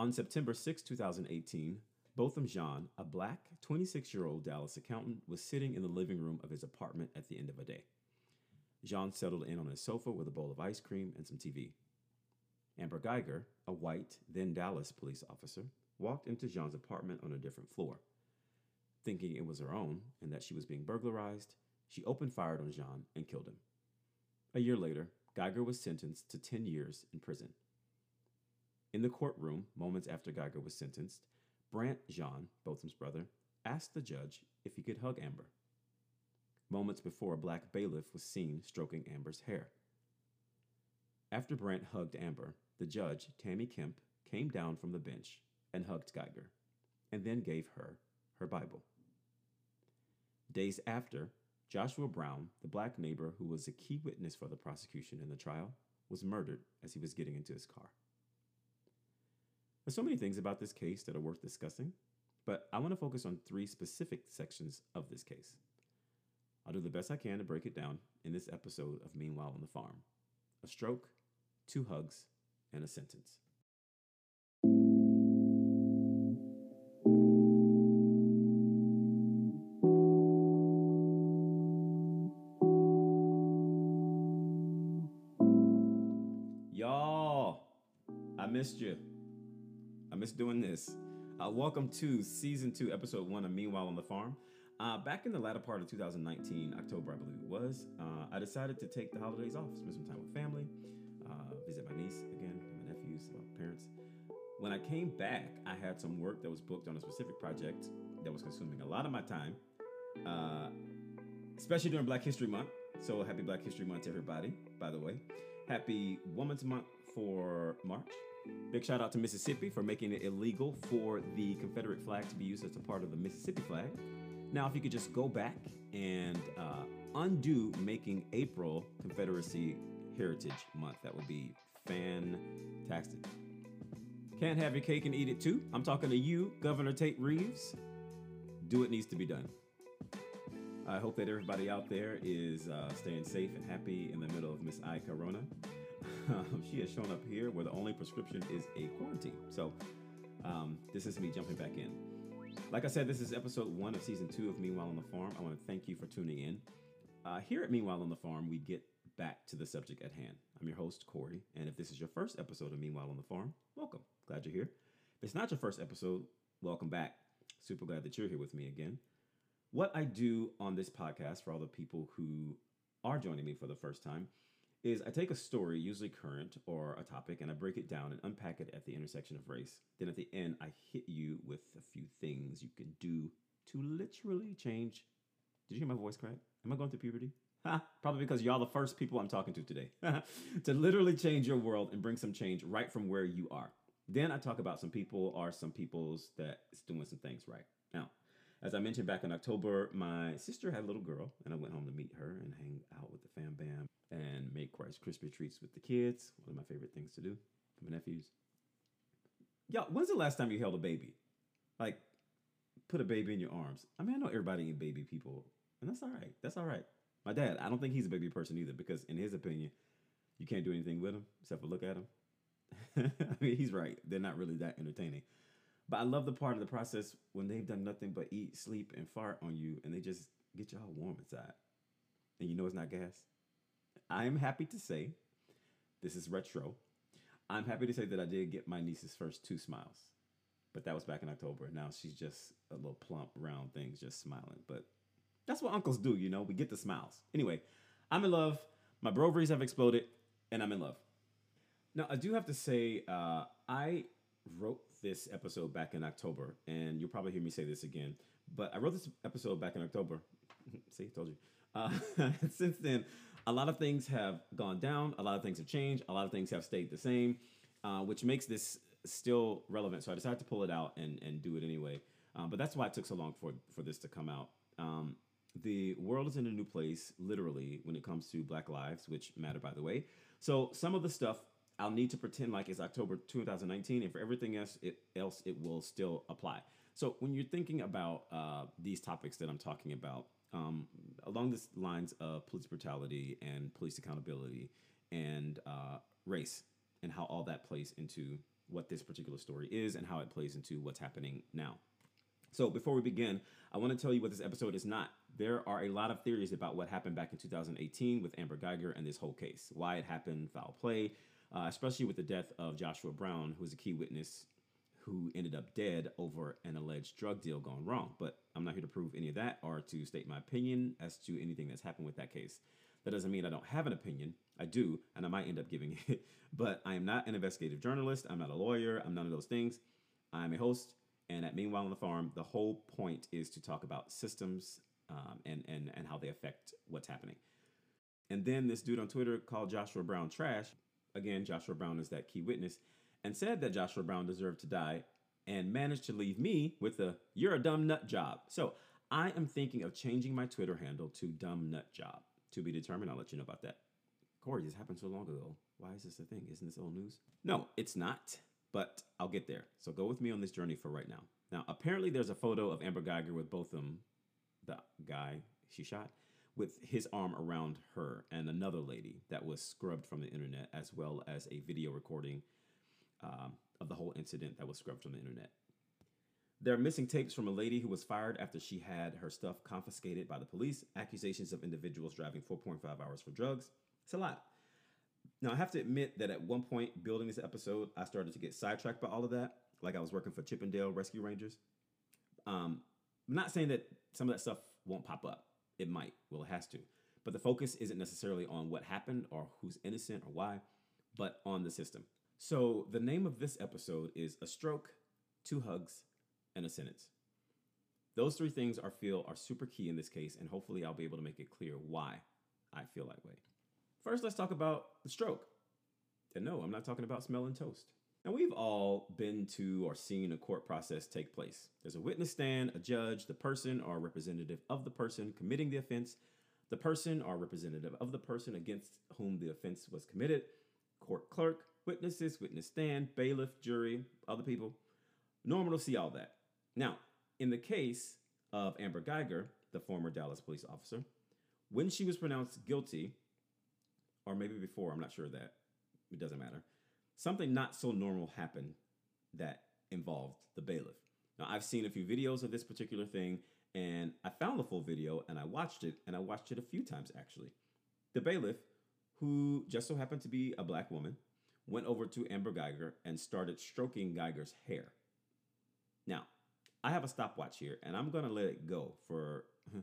On September 6, 2018, Botham Jean, a black 26 year old Dallas accountant, was sitting in the living room of his apartment at the end of a day. Jean settled in on his sofa with a bowl of ice cream and some TV. Amber Geiger, a white, then Dallas police officer, walked into Jean's apartment on a different floor. Thinking it was her own and that she was being burglarized, she opened fire on Jean and killed him. A year later, Geiger was sentenced to 10 years in prison. In the courtroom, moments after Geiger was sentenced, Brant Jean, Botham's brother, asked the judge if he could hug Amber. Moments before, a black bailiff was seen stroking Amber's hair. After Brant hugged Amber, the judge, Tammy Kemp, came down from the bench and hugged Geiger, and then gave her her Bible. Days after, Joshua Brown, the black neighbor who was a key witness for the prosecution in the trial, was murdered as he was getting into his car. There's so many things about this case that are worth discussing, but I want to focus on three specific sections of this case. I'll do the best I can to break it down in this episode of Meanwhile on the Farm a stroke, two hugs, and a sentence. Doing this. Uh, welcome to season two, episode one of Meanwhile on the Farm. Uh, back in the latter part of 2019, October, I believe it was, uh, I decided to take the holidays off, spend some time with family, uh, visit my niece again, my nephews, my parents. When I came back, I had some work that was booked on a specific project that was consuming a lot of my time, uh, especially during Black History Month. So happy Black History Month to everybody, by the way. Happy Women's Month for March. Big shout out to Mississippi for making it illegal for the Confederate flag to be used as a part of the Mississippi flag. Now, if you could just go back and uh, undo making April Confederacy Heritage Month, that would be fantastic. Can't have your cake and eat it too. I'm talking to you, Governor Tate Reeves. Do what needs to be done. I hope that everybody out there is uh, staying safe and happy in the middle of Miss I Corona. she has shown up here where the only prescription is a quarantine. So um, this is me jumping back in. Like I said, this is episode one of season two of Meanwhile on the Farm. I want to thank you for tuning in. Uh, here at Meanwhile on the Farm, we get back to the subject at hand. I'm your host, Corey, and if this is your first episode of Meanwhile on the Farm, welcome. Glad you're here. If it's not your first episode, welcome back. Super glad that you're here with me again. What I do on this podcast for all the people who are joining me for the first time is I take a story, usually current or a topic, and I break it down and unpack it at the intersection of race. Then at the end, I hit you with a few things you can do to literally change. Did you hear my voice crack? Am I going through puberty? Ha, probably because y'all the first people I'm talking to today. to literally change your world and bring some change right from where you are. Then I talk about some people or some people's that's doing some things right. As I mentioned back in October, my sister had a little girl, and I went home to meet her and hang out with the fam bam and make Rice Krispie treats with the kids. One of my favorite things to do for my nephews. Yo, when's the last time you held a baby? Like, put a baby in your arms. I mean, I know everybody ain't baby people, and that's all right. That's all right. My dad, I don't think he's a baby person either, because in his opinion, you can't do anything with him except for look at him. I mean, he's right. They're not really that entertaining. But I love the part of the process when they've done nothing but eat, sleep, and fart on you, and they just get you all warm inside. And you know it's not gas. I'm happy to say, this is retro. I'm happy to say that I did get my niece's first two smiles, but that was back in October. Now she's just a little plump, round thing, just smiling. But that's what uncles do, you know. We get the smiles. Anyway, I'm in love. My broveries have exploded, and I'm in love. Now I do have to say, uh, I wrote this episode back in October, and you'll probably hear me say this again. But I wrote this episode back in October. See, told you. Uh, since then, a lot of things have gone down. A lot of things have changed. A lot of things have stayed the same, uh, which makes this still relevant. So I decided to pull it out and, and do it anyway. Um, but that's why it took so long for for this to come out. Um, the world is in a new place, literally, when it comes to Black lives, which matter, by the way. So some of the stuff I'll need to pretend like it's October 2019, and for everything else, it else it will still apply. So when you're thinking about uh, these topics that I'm talking about, um, along the lines of police brutality and police accountability and uh, race and how all that plays into what this particular story is and how it plays into what's happening now. So, before we begin, I want to tell you what this episode is not. There are a lot of theories about what happened back in 2018 with Amber Geiger and this whole case, why it happened, foul play, uh, especially with the death of Joshua Brown, who was a key witness who ended up dead over an alleged drug deal gone wrong. But I'm not here to prove any of that or to state my opinion as to anything that's happened with that case. That doesn't mean I don't have an opinion. I do, and I might end up giving it. But I am not an investigative journalist. I'm not a lawyer. I'm none of those things. I'm a host. And at Meanwhile on the Farm, the whole point is to talk about systems um, and, and, and how they affect what's happening. And then this dude on Twitter called Joshua Brown trash. Again, Joshua Brown is that key witness and said that Joshua Brown deserved to die and managed to leave me with a you're a dumb nut job. So I am thinking of changing my Twitter handle to dumb nut job. To be determined, I'll let you know about that. Corey, this happened so long ago. Why is this a thing? Isn't this old news? No, it's not, but I'll get there. So go with me on this journey for right now. Now, apparently, there's a photo of Amber Geiger with Botham, the guy she shot, with his arm around her and another lady that was scrubbed from the internet, as well as a video recording um, of the whole incident that was scrubbed from the internet. There are missing tapes from a lady who was fired after she had her stuff confiscated by the police, accusations of individuals driving 4.5 hours for drugs. It's a lot. Now, I have to admit that at one point building this episode, I started to get sidetracked by all of that, like I was working for Chip 'n Dale Rescue Rangers. Um, I'm not saying that some of that stuff won't pop up. It might. Well, it has to. But the focus isn't necessarily on what happened or who's innocent or why, but on the system. So, the name of this episode is A Stroke, Two Hugs, and a Sentence. Those three things I feel are super key in this case, and hopefully I'll be able to make it clear why I feel that way. First, let's talk about the stroke. And no, I'm not talking about smelling toast. And we've all been to or seen a court process take place. There's a witness stand, a judge, the person or representative of the person committing the offense, the person or representative of the person against whom the offense was committed, court clerk, witnesses, witness stand, bailiff, jury, other people. Normal to see all that. Now, in the case of Amber Geiger, the former Dallas police officer, when she was pronounced guilty, or maybe before, I'm not sure that, it doesn't matter, something not so normal happened that involved the bailiff. Now, I've seen a few videos of this particular thing, and I found the full video and I watched it, and I watched it a few times actually. The bailiff, who just so happened to be a black woman, went over to Amber Geiger and started stroking Geiger's hair. Now, I have a stopwatch here, and I'm gonna let it go for.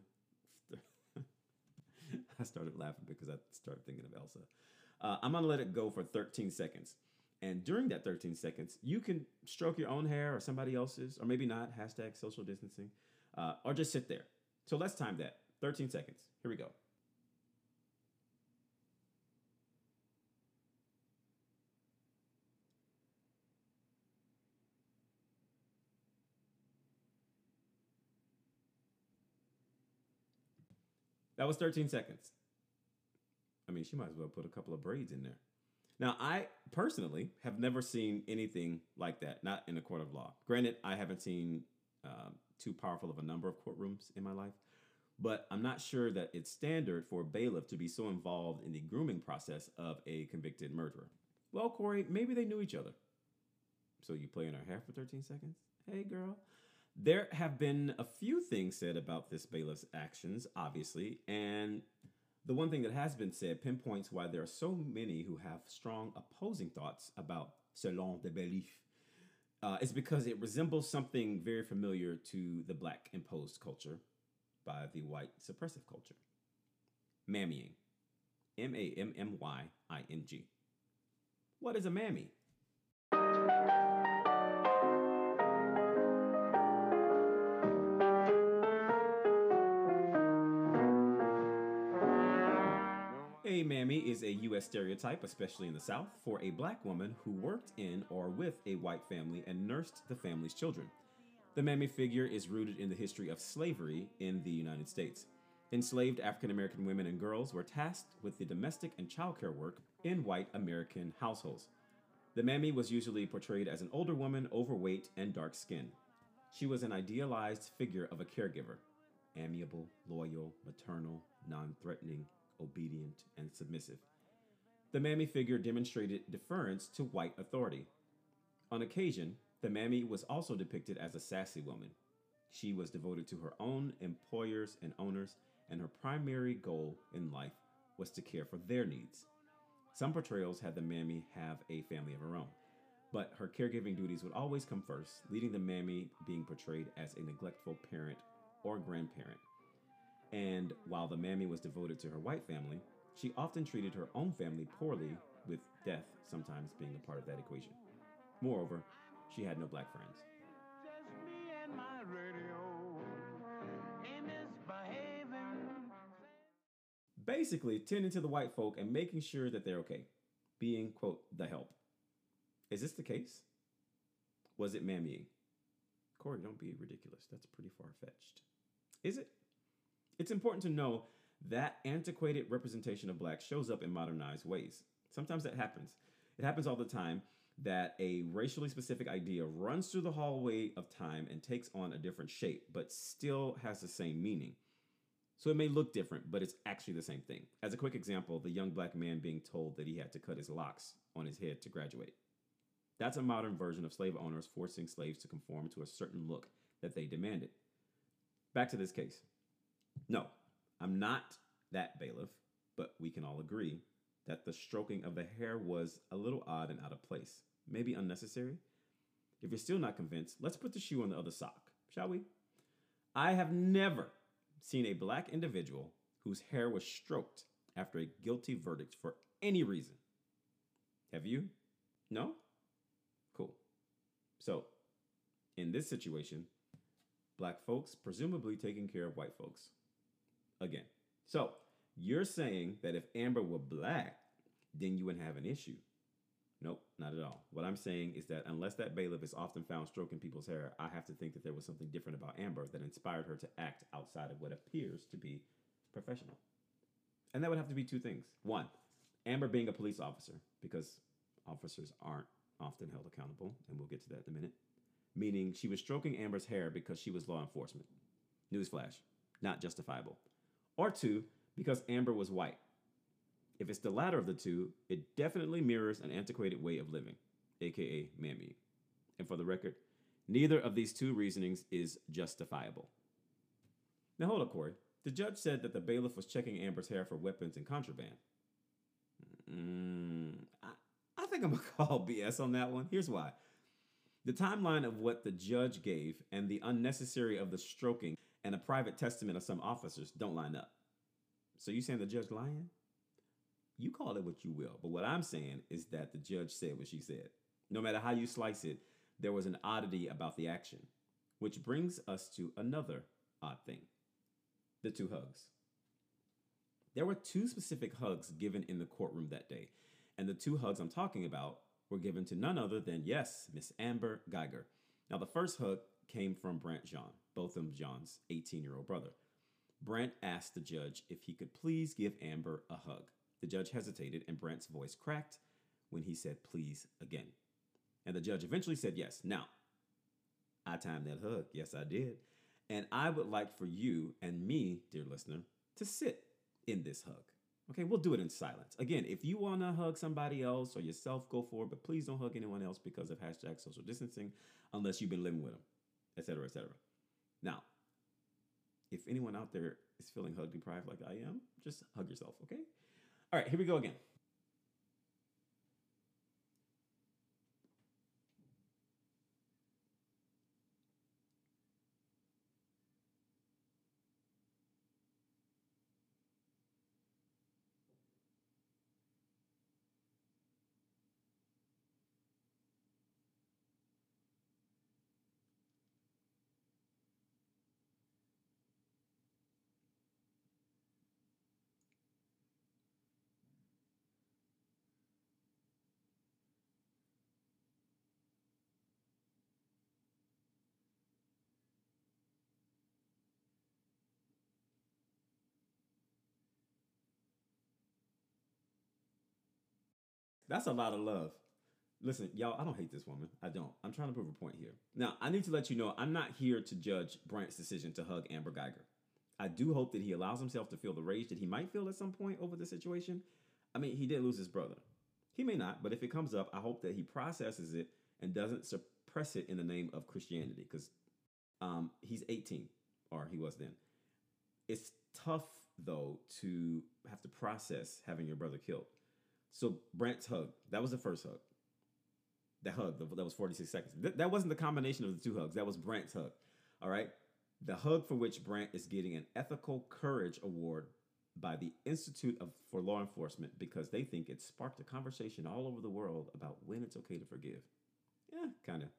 I started laughing because I started thinking of Elsa. Uh, I'm gonna let it go for 13 seconds. And during that 13 seconds, you can stroke your own hair or somebody else's, or maybe not, hashtag social distancing, uh, or just sit there. So let's time that 13 seconds. Here we go. That was 13 seconds. I mean, she might as well put a couple of braids in there. Now, I personally have never seen anything like that, not in a court of law. Granted, I haven't seen uh, too powerful of a number of courtrooms in my life, but I'm not sure that it's standard for a bailiff to be so involved in the grooming process of a convicted murderer. Well, Corey, maybe they knew each other. So you play in her hair for 13 seconds? Hey, girl. There have been a few things said about this bailiff's actions, obviously, and the one thing that has been said pinpoints why there are so many who have strong opposing thoughts about selon de bailiff. Uh, is because it resembles something very familiar to the black imposed culture by the white suppressive culture. Mammying. M A M M Y I N G. What is a mammy? U.S. stereotype, especially in the South, for a black woman who worked in or with a white family and nursed the family's children. The mammy figure is rooted in the history of slavery in the United States. Enslaved African American women and girls were tasked with the domestic and childcare work in white American households. The mammy was usually portrayed as an older woman, overweight, and dark skinned. She was an idealized figure of a caregiver amiable, loyal, maternal, non threatening, obedient, and submissive. The mammy figure demonstrated deference to white authority. On occasion, the mammy was also depicted as a sassy woman. She was devoted to her own employers and owners, and her primary goal in life was to care for their needs. Some portrayals had the mammy have a family of her own, but her caregiving duties would always come first, leading the mammy being portrayed as a neglectful parent or grandparent. And while the mammy was devoted to her white family, she often treated her own family poorly, with death sometimes being a part of that equation. Moreover, she had no black friends. Just me and my radio. Basically, tending to the white folk and making sure that they're okay, being, quote, the help. Is this the case? Was it mammying? Corey, don't be ridiculous. That's pretty far fetched. Is it? It's important to know that antiquated representation of black shows up in modernized ways. Sometimes that happens. It happens all the time that a racially specific idea runs through the hallway of time and takes on a different shape, but still has the same meaning. So it may look different, but it's actually the same thing. As a quick example, the young black man being told that he had to cut his locks on his head to graduate. That's a modern version of slave owners forcing slaves to conform to a certain look that they demanded. Back to this case. No, I'm not that bailiff, but we can all agree that the stroking of the hair was a little odd and out of place, maybe unnecessary. If you're still not convinced, let's put the shoe on the other sock, shall we? I have never seen a black individual whose hair was stroked after a guilty verdict for any reason. Have you? No? Cool. So, in this situation, black folks presumably taking care of white folks. Again. So, you're saying that if Amber were black, then you wouldn't have an issue. Nope, not at all. What I'm saying is that unless that bailiff is often found stroking people's hair, I have to think that there was something different about Amber that inspired her to act outside of what appears to be professional. And that would have to be two things. One, Amber being a police officer, because officers aren't often held accountable, and we'll get to that in a minute. Meaning she was stroking Amber's hair because she was law enforcement. Newsflash, not justifiable. Or two, because Amber was white. If it's the latter of the two, it definitely mirrors an antiquated way of living, aka mammy. And for the record, neither of these two reasonings is justifiable. Now hold up, Corey. The judge said that the bailiff was checking Amber's hair for weapons and contraband. Mm, I, I think I'm gonna call BS on that one. Here's why. The timeline of what the judge gave and the unnecessary of the stroking and a private testament of some officers don't line up. So you saying the judge lying? You call it what you will, but what I'm saying is that the judge said what she said. No matter how you slice it, there was an oddity about the action, which brings us to another odd thing the two hugs. There were two specific hugs given in the courtroom that day, and the two hugs I'm talking about were given to none other than, yes, Miss Amber Geiger. Now, the first hug came from Brant Jean, Botham Jean's 18 year old brother. Brant asked the judge if he could please give Amber a hug. The judge hesitated, and Brant's voice cracked when he said, please again. And the judge eventually said yes. Now, I timed that hug. Yes, I did. And I would like for you and me, dear listener, to sit in this hug. Okay, we'll do it in silence. Again, if you want to hug somebody else or yourself, go for it, but please don't hug anyone else because of hashtag social distancing unless you've been living with them, et cetera, et cetera. Now, if anyone out there is feeling hug deprived like I am, just hug yourself, okay? All right, here we go again. That's a lot of love. Listen, y'all, I don't hate this woman. I don't. I'm trying to prove a point here. Now, I need to let you know I'm not here to judge Brant's decision to hug Amber Geiger. I do hope that he allows himself to feel the rage that he might feel at some point over the situation. I mean, he did lose his brother. He may not, but if it comes up, I hope that he processes it and doesn't suppress it in the name of Christianity because um, he's 18 or he was then. It's tough though to have to process having your brother killed. So Brant's hug, that was the first hug. That hug, that was 46 seconds. Th- that wasn't the combination of the two hugs. That was Brant's hug. All right. The hug for which Brant is getting an Ethical Courage Award by the Institute of, for Law Enforcement because they think it sparked a conversation all over the world about when it's okay to forgive. Yeah, kind of.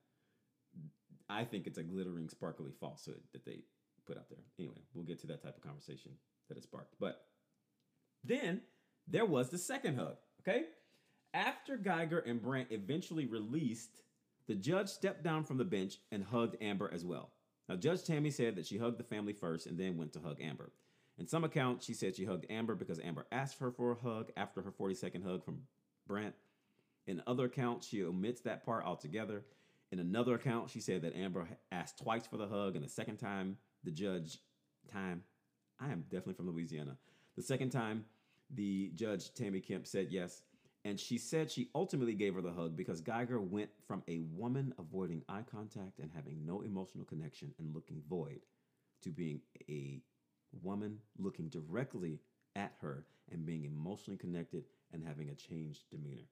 I think it's a glittering, sparkly falsehood that they put out there. Anyway, we'll get to that type of conversation that it sparked. But then there was the second hug, okay? After Geiger and Brant eventually released, the judge stepped down from the bench and hugged Amber as well. Now, Judge Tammy said that she hugged the family first and then went to hug Amber. In some accounts, she said she hugged Amber because Amber asked her for a hug after her 40 second hug from Brant. In other accounts, she omits that part altogether. In another account, she said that Amber asked twice for the hug, and the second time, the judge, time, I am definitely from Louisiana. The second time, the judge, Tammy Kemp, said yes. And she said she ultimately gave her the hug because Geiger went from a woman avoiding eye contact and having no emotional connection and looking void to being a woman looking directly at her and being emotionally connected and having a changed demeanor.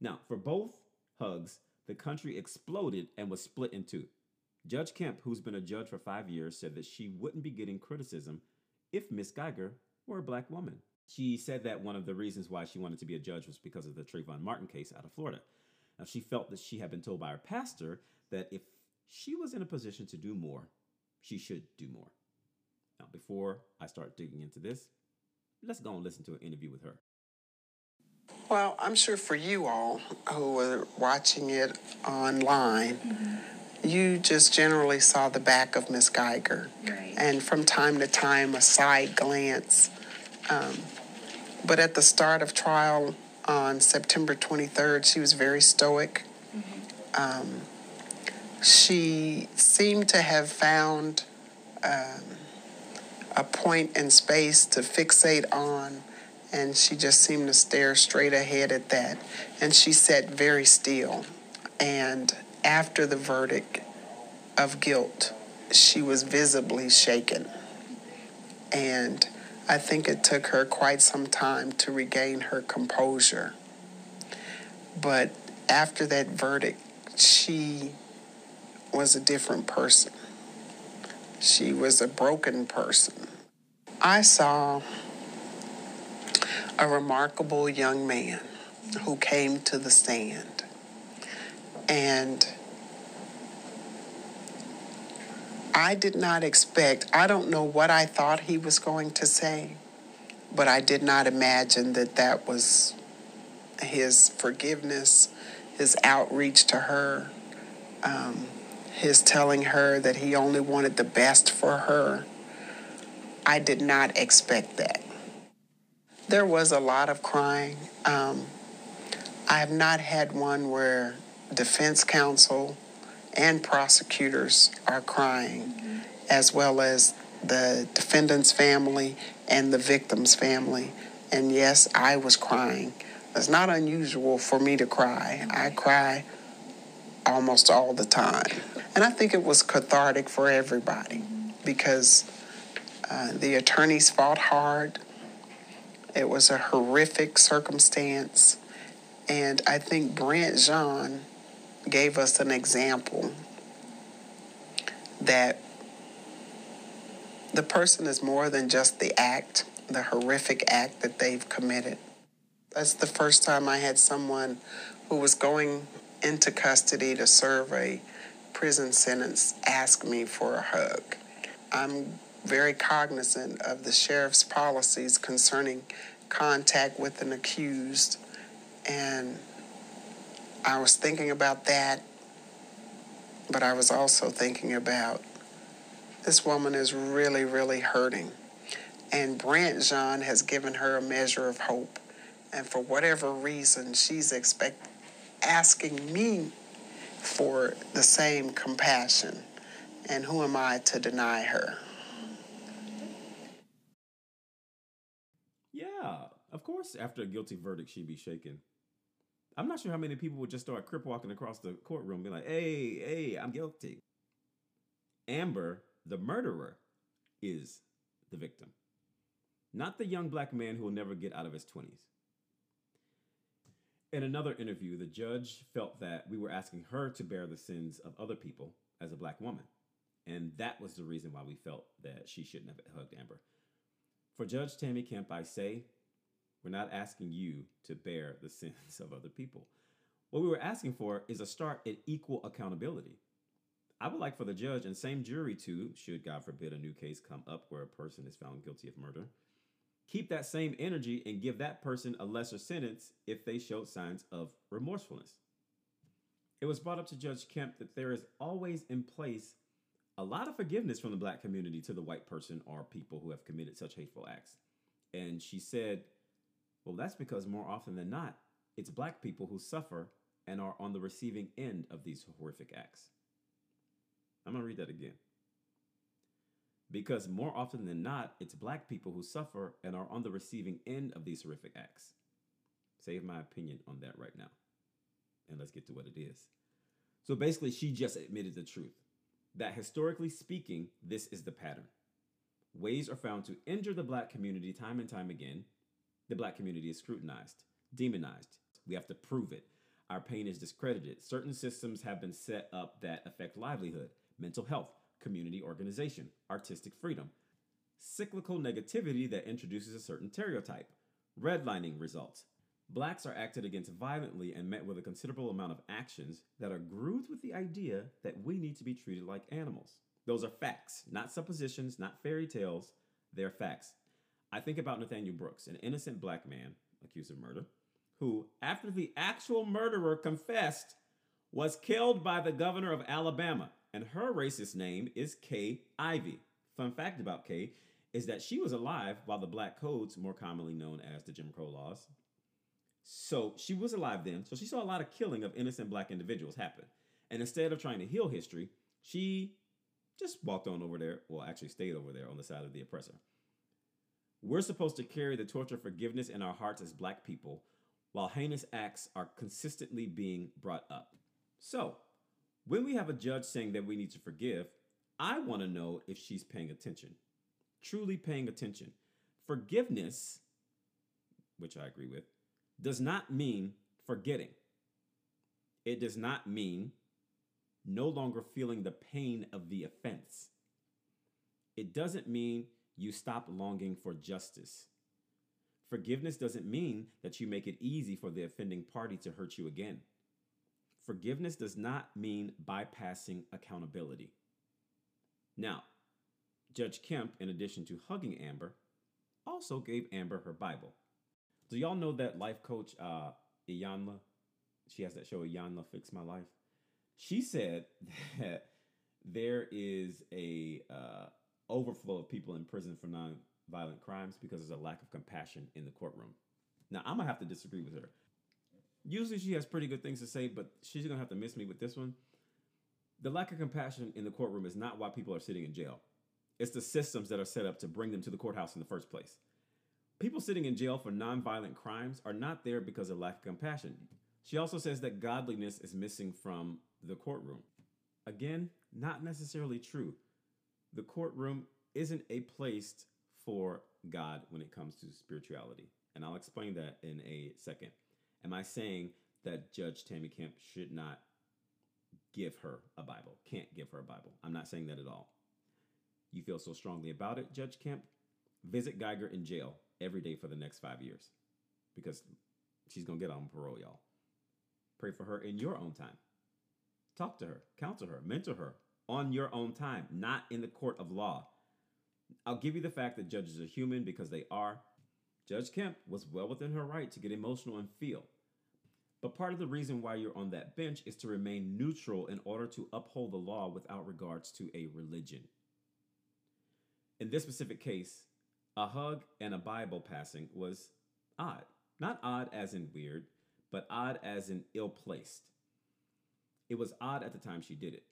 Now, for both hugs, the country exploded and was split in two. Judge Kemp, who's been a judge for five years, said that she wouldn't be getting criticism if Miss Geiger were a black woman. She said that one of the reasons why she wanted to be a judge was because of the Trayvon Martin case out of Florida. Now, she felt that she had been told by her pastor that if she was in a position to do more, she should do more. Now, before I start digging into this, let's go and listen to an interview with her. Well, I'm sure for you all who were watching it online, mm-hmm. you just generally saw the back of Miss Geiger. Right. And from time to time, a side glance. Um, but at the start of trial on September 23rd, she was very stoic. Mm-hmm. Um, she seemed to have found um, a point in space to fixate on and she just seemed to stare straight ahead at that. And she sat very still. And after the verdict of guilt, she was visibly shaken. And I think it took her quite some time to regain her composure. But after that verdict, she was a different person. She was a broken person. I saw a remarkable young man who came to the stand. And I did not expect, I don't know what I thought he was going to say, but I did not imagine that that was his forgiveness, his outreach to her, um, his telling her that he only wanted the best for her. I did not expect that. There was a lot of crying. Um, I have not had one where defense counsel and prosecutors are crying, as well as the defendant's family and the victim's family. And yes, I was crying. It's not unusual for me to cry. I cry almost all the time. And I think it was cathartic for everybody because uh, the attorneys fought hard. It was a horrific circumstance. And I think Brent Jean gave us an example that the person is more than just the act, the horrific act that they've committed. That's the first time I had someone who was going into custody to serve a prison sentence ask me for a hug. I'm very cognizant of the sheriff's policies concerning contact with an accused. And I was thinking about that, but I was also thinking about this woman is really, really hurting. And Brant Jean has given her a measure of hope. And for whatever reason, she's expect asking me for the same compassion. And who am I to deny her? Yeah, of course, after a guilty verdict, she'd be shaken. I'm not sure how many people would just start crip walking across the courtroom, be like, "Hey, hey, I'm guilty." Amber, the murderer, is the victim, not the young black man who will never get out of his 20s. In another interview, the judge felt that we were asking her to bear the sins of other people as a black woman. And that was the reason why we felt that she shouldn't have hugged Amber. For Judge Tammy Kemp, I say, we're not asking you to bear the sins of other people. What we were asking for is a start at equal accountability. I would like for the judge and same jury to, should God forbid a new case come up where a person is found guilty of murder, keep that same energy and give that person a lesser sentence if they showed signs of remorsefulness. It was brought up to Judge Kemp that there is always in place a lot of forgiveness from the black community to the white person or people who have committed such hateful acts. And she said, well, that's because more often than not, it's black people who suffer and are on the receiving end of these horrific acts. I'm going to read that again. Because more often than not, it's black people who suffer and are on the receiving end of these horrific acts. Save my opinion on that right now. And let's get to what it is. So basically, she just admitted the truth that historically speaking, this is the pattern. Ways are found to injure the black community time and time again. The black community is scrutinized, demonized. We have to prove it. Our pain is discredited. Certain systems have been set up that affect livelihood, mental health, community organization, artistic freedom. Cyclical negativity that introduces a certain stereotype. Redlining results. Blacks are acted against violently and met with a considerable amount of actions that are grooved with the idea that we need to be treated like animals. Those are facts, not suppositions, not fairy tales. They're facts. I think about Nathaniel Brooks, an innocent black man accused of murder, who, after the actual murderer confessed, was killed by the governor of Alabama, and her racist name is Kay Ivey. Fun fact about Kay is that she was alive while the Black Codes, more commonly known as the Jim Crow laws, so she was alive then. So she saw a lot of killing of innocent black individuals happen. And instead of trying to heal history, she just walked on over there, well, actually stayed over there on the side of the oppressor. We're supposed to carry the torch of forgiveness in our hearts as black people while heinous acts are consistently being brought up. So, when we have a judge saying that we need to forgive, I want to know if she's paying attention, truly paying attention. Forgiveness, which I agree with, does not mean forgetting. It does not mean no longer feeling the pain of the offense. It doesn't mean you stop longing for justice. Forgiveness doesn't mean that you make it easy for the offending party to hurt you again. Forgiveness does not mean bypassing accountability. Now, Judge Kemp, in addition to hugging Amber, also gave Amber her Bible. Do y'all know that life coach uh Iyanla? She has that show Iyanla Fix My Life. She said that there is a uh, overflow of people in prison for non-violent crimes because there's a lack of compassion in the courtroom. Now I'm gonna have to disagree with her. Usually she has pretty good things to say, but she's gonna have to miss me with this one. The lack of compassion in the courtroom is not why people are sitting in jail. It's the systems that are set up to bring them to the courthouse in the first place. People sitting in jail for nonviolent crimes are not there because of lack of compassion. She also says that godliness is missing from the courtroom. Again, not necessarily true. The courtroom isn't a place for God when it comes to spirituality. And I'll explain that in a second. Am I saying that Judge Tammy Kemp should not give her a Bible? Can't give her a Bible. I'm not saying that at all. You feel so strongly about it, Judge Kemp? Visit Geiger in jail every day for the next five years because she's going to get on parole, y'all. Pray for her in your own time. Talk to her, counsel her, mentor her on your own time, not in the court of law. I'll give you the fact that judges are human because they are. Judge Kemp was well within her right to get emotional and feel. But part of the reason why you're on that bench is to remain neutral in order to uphold the law without regards to a religion. In this specific case, a hug and a Bible passing was odd. Not odd as in weird, but odd as in ill placed. It was odd at the time she did it.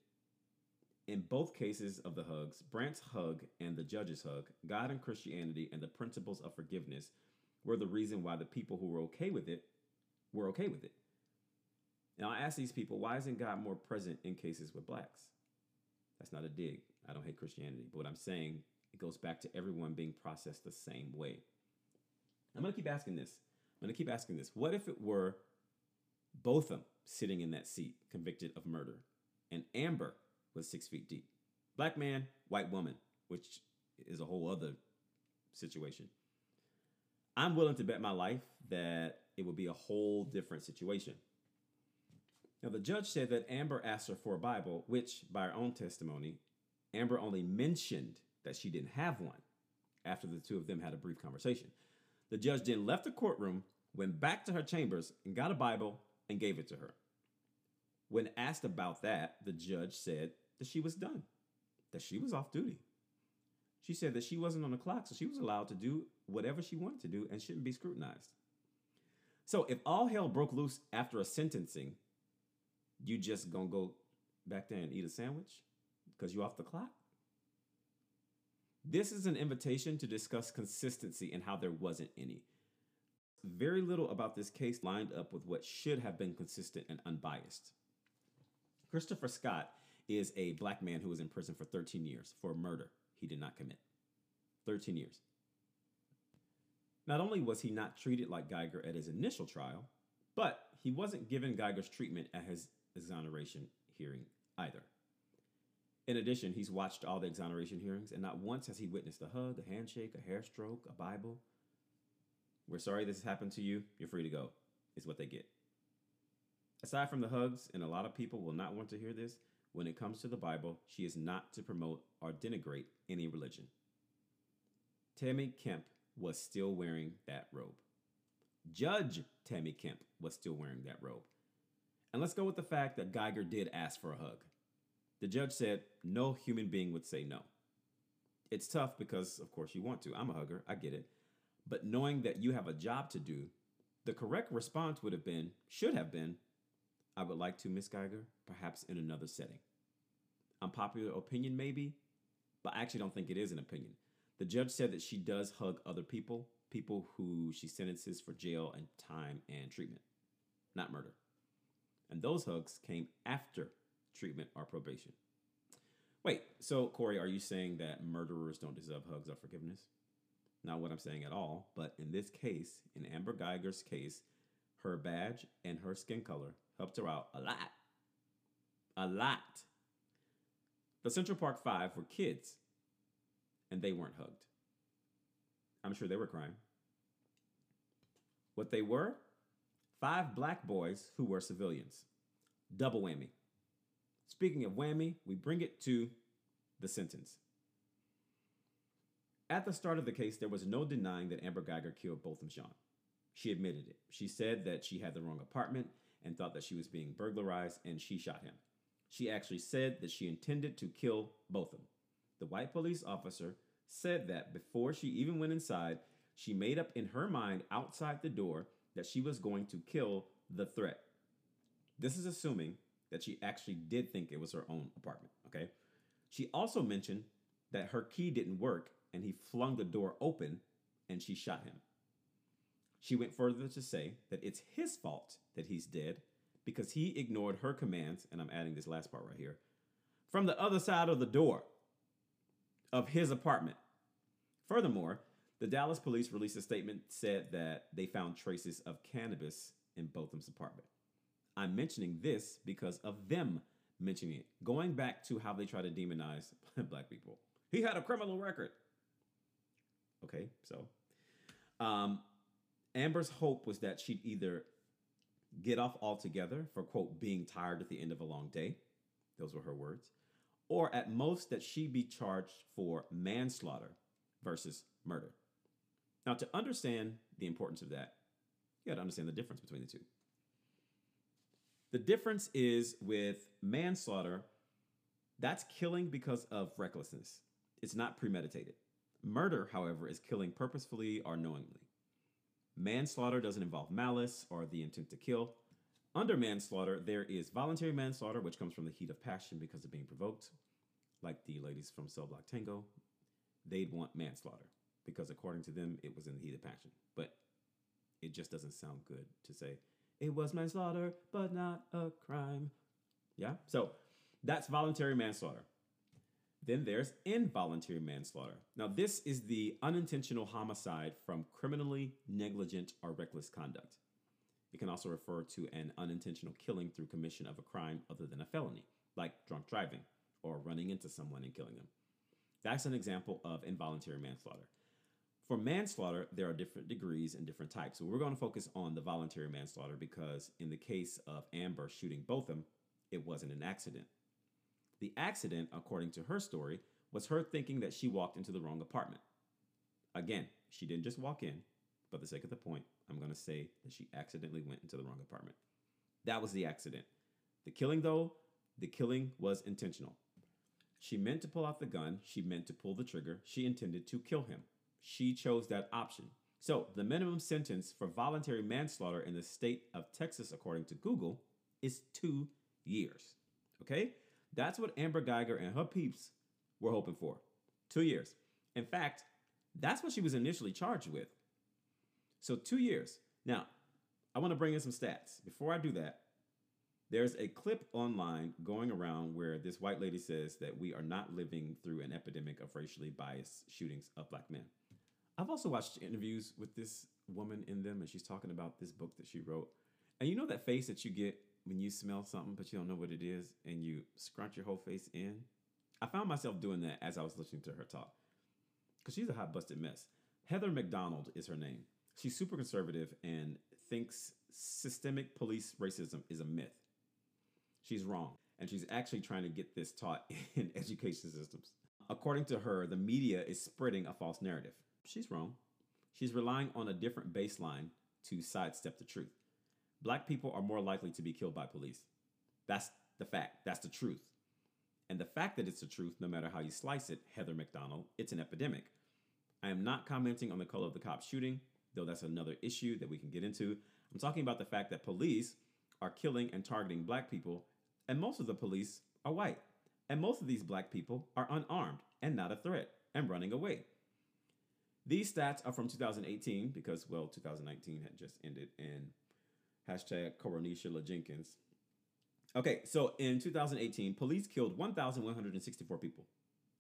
In both cases of the hugs, Brandt's hug and the judge's hug, God and Christianity and the principles of forgiveness were the reason why the people who were okay with it were okay with it. Now, I ask these people, why isn't God more present in cases with blacks? That's not a dig. I don't hate Christianity. But what I'm saying, it goes back to everyone being processed the same way. I'm going to keep asking this. I'm going to keep asking this. What if it were Botham sitting in that seat, convicted of murder, and Amber was six feet deep? Black man, white woman, which is a whole other situation. I'm willing to bet my life that it would be a whole different situation. Now, the judge said that Amber asked her for a Bible, which, by her own testimony, Amber only mentioned that she didn't have one after the two of them had a brief conversation. The judge then left the courtroom, went back to her chambers, and got a Bible and gave it to her. When asked about that, the judge said that she was done, that she was off duty. She said that she wasn't on the clock, so she was allowed to do whatever she wanted to do and shouldn't be scrutinized. So if all hell broke loose after a sentencing, you just gonna go back there and eat a sandwich because you off the clock? This is an invitation to discuss consistency and how there wasn't any. Very little about this case lined up with what should have been consistent and unbiased. Christopher Scott is a black man who was in prison for 13 years for a murder he did not commit. 13 years. Not only was he not treated like Geiger at his initial trial, but he wasn't given Geiger's treatment at his exoneration hearing either. In addition, he's watched all the exoneration hearings, and not once has he witnessed a hug, a handshake, a hair stroke, a Bible. We're sorry this has happened to you. You're free to go, is what they get. Aside from the hugs, and a lot of people will not want to hear this, when it comes to the Bible, she is not to promote or denigrate any religion. Tammy Kemp was still wearing that robe. Judge Tammy Kemp was still wearing that robe. And let's go with the fact that Geiger did ask for a hug. The judge said no human being would say no. It's tough because, of course, you want to. I'm a hugger, I get it. But knowing that you have a job to do, the correct response would have been, should have been, I would like to, Miss Geiger, perhaps in another setting. Unpopular opinion, maybe, but I actually don't think it is an opinion. The judge said that she does hug other people, people who she sentences for jail and time and treatment, not murder. And those hugs came after treatment or probation. Wait, so Corey, are you saying that murderers don't deserve hugs or forgiveness? Not what I'm saying at all, but in this case, in Amber Geiger's case, her badge and her skin color helped her out a lot. A lot. The Central Park Five were kids, and they weren't hugged. I'm sure they were crying. What they were? Five black boys who were civilians. Double whammy. Speaking of whammy, we bring it to the sentence. At the start of the case, there was no denying that Amber Geiger killed Botham Jean. She admitted it. She said that she had the wrong apartment and thought that she was being burglarized and she shot him. She actually said that she intended to kill Botham. The white police officer said that before she even went inside, she made up in her mind outside the door that she was going to kill the threat. This is assuming that she actually did think it was her own apartment, okay? She also mentioned that her key didn't work and he flung the door open and she shot him. She went further to say that it's his fault that he's dead because he ignored her commands, and I'm adding this last part right here, from the other side of the door of his apartment. Furthermore, the Dallas police released a statement said that they found traces of cannabis in Botham's apartment. I'm mentioning this because of them mentioning it, going back to how they try to demonize black people. He had a criminal record. Okay, so um, Amber's hope was that she'd either get off altogether for, quote, being tired at the end of a long day. Those were her words. Or at most that she be charged for manslaughter versus murder. Now, to understand the importance of that, you got to understand the difference between the two. The difference is with manslaughter, that's killing because of recklessness. It's not premeditated. Murder, however, is killing purposefully or knowingly. Manslaughter doesn't involve malice or the intent to kill. Under manslaughter, there is voluntary manslaughter, which comes from the heat of passion because of being provoked. Like the ladies from Cell Block Tango, they'd want manslaughter because according to them, it was in the heat of passion. But it just doesn't sound good to say It was manslaughter, but not a crime. Yeah? So that's voluntary manslaughter. Then there's involuntary manslaughter. Now, this is the unintentional homicide from criminally negligent or reckless conduct. It can also refer to an unintentional killing through commission of a crime other than a felony, like drunk driving or running into someone and killing them. That's an example of involuntary manslaughter. For manslaughter, there are different degrees and different types. So we're going to focus on the voluntary manslaughter because in the case of Amber shooting Botham, it wasn't an accident. The accident, according to her story, was her thinking that she walked into the wrong apartment. Again, she didn't just walk in, but for the sake of the point, I'm going to say that she accidentally went into the wrong apartment. That was the accident. The killing, though, the killing was intentional. She meant to pull out the gun, she meant to pull the trigger, she intended to kill him. She chose that option. So, the minimum sentence for voluntary manslaughter in the state of Texas, according to Google, is two years. Okay? That's what Amber Geiger and her peeps were hoping for. Two years. In fact, that's what she was initially charged with. So, two years. Now, I want to bring in some stats. Before I do that, there's a clip online going around where this white lady says that we are not living through an epidemic of racially biased shootings of black men. I've also watched interviews with this woman in them, and she's talking about this book that she wrote. And you know that face that you get when you smell something, but you don't know what it is, and you scrunch your whole face in? I found myself doing that as I was listening to her talk. Because she's a hot busted mess. Heather Mac Donald is her name. She's super conservative and thinks systemic police racism is a myth. She's wrong, and she's actually trying to get this taught in education systems. According to her, the media is spreading a false narrative. She's wrong. She's relying on a different baseline to sidestep the truth. Black people are more likely to be killed by police. That's the fact. That's the truth. And the fact that it's the truth, no matter how you slice it, Heather Mac Donald, it's an epidemic. I am not commenting on the color of the cop shooting, though that's another issue that we can get into. I'm talking about the fact that police are killing and targeting black people, and most of the police are white. And most of these black people are unarmed and not a threat and running away. These stats are from 2018 because, well, 2019 had just ended and hashtag Coronisha Jenkins. Okay, so in 2018, police killed 1,164 people.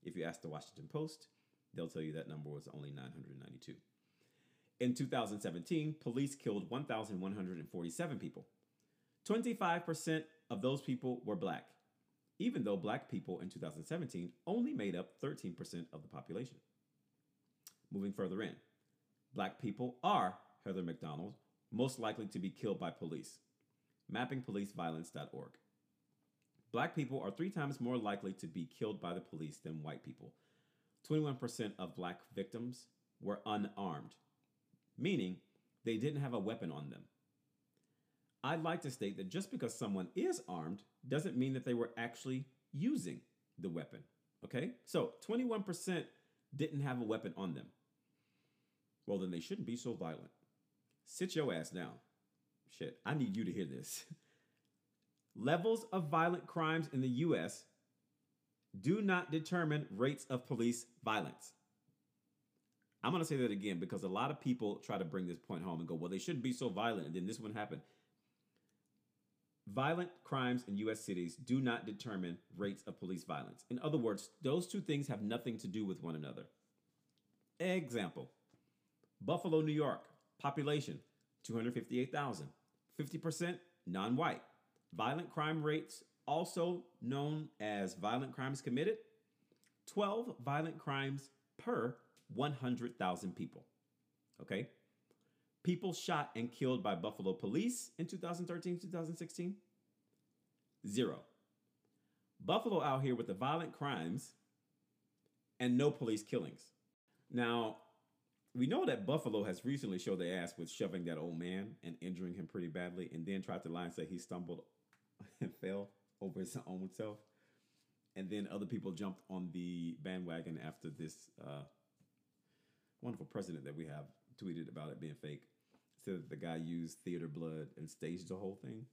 If you ask the Washington Post, they'll tell you that number was only 992. In 2017, police killed 1,147 people. 25% of those people were black, even though black people in 2017 only made up 13% of the population. Moving further in, black people are, Heather Mac Donald, most likely to be killed by police. MappingPoliceViolence.org. Black people are three times more likely to be killed by the police than white people. 21% of black victims were unarmed, meaning they didn't have a weapon on them. I'd like to state that just because someone is armed doesn't mean that they were actually using the weapon. Okay? So 21% didn't have a weapon on them. Well, then they shouldn't be so violent. Sit your ass down. Shit, I need you to hear this. Levels of violent crimes in the US do not determine rates of police violence. I'm going to say that again because a lot of people try to bring this point home and go, well, they shouldn't be so violent, and then this one happened. Violent crimes in US cities do not determine rates of police violence. In other words, those two things have nothing to do with one another. Example Buffalo, New York, population 258,000, 50% non white. Violent crime rates, also known as violent crimes committed, 12 violent crimes per 100,000 people. Okay? People shot and killed by Buffalo police in 2013 2016? Zero. Buffalo out here with the violent crimes and no police killings. Now, we know that Buffalo has recently showed their ass with shoving that old man and injuring him pretty badly, and then tried to lie and say he stumbled and fell over his own self. And then other people jumped on the bandwagon after this uh, wonderful president that we have tweeted about it being fake. Said that the guy used theater blood and staged the whole thing.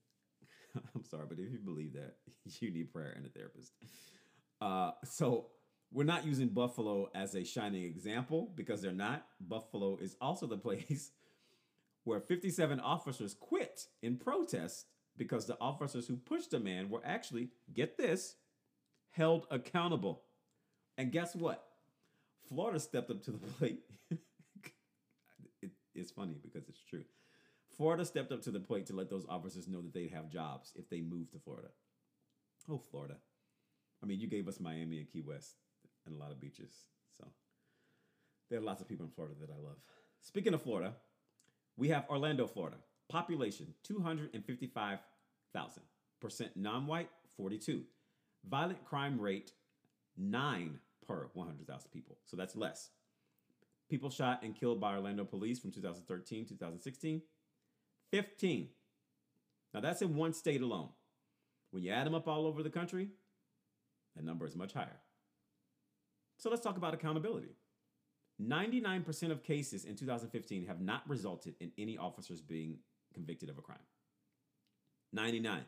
I'm sorry, but if you believe that, you need prayer and a therapist. Uh, so we're not using Buffalo as a shining example because they're not. Buffalo is also the place where 57 officers quit in protest because the officers who pushed the man were actually, get this, held accountable. And guess what? Florida stepped up to the plate. it, it's funny because it's true. Florida stepped up to the plate to let those officers know that they'd have jobs if they moved to Florida. Oh, Florida. I mean, you gave us Miami and Key West and a lot of beaches. So there are lots of people in Florida that I love. Speaking of Florida, we have Orlando, Florida. Population 255,000. Percent non white 42. Violent crime rate 9 per 100,000 people. So that's less. People shot and killed by Orlando police from 2013 2016 15. Now that's in one state alone. When you add them up all over the country, that number is much higher. So let's talk about accountability. 99% of cases in 2015 have not resulted in any officers being convicted of a crime. 99.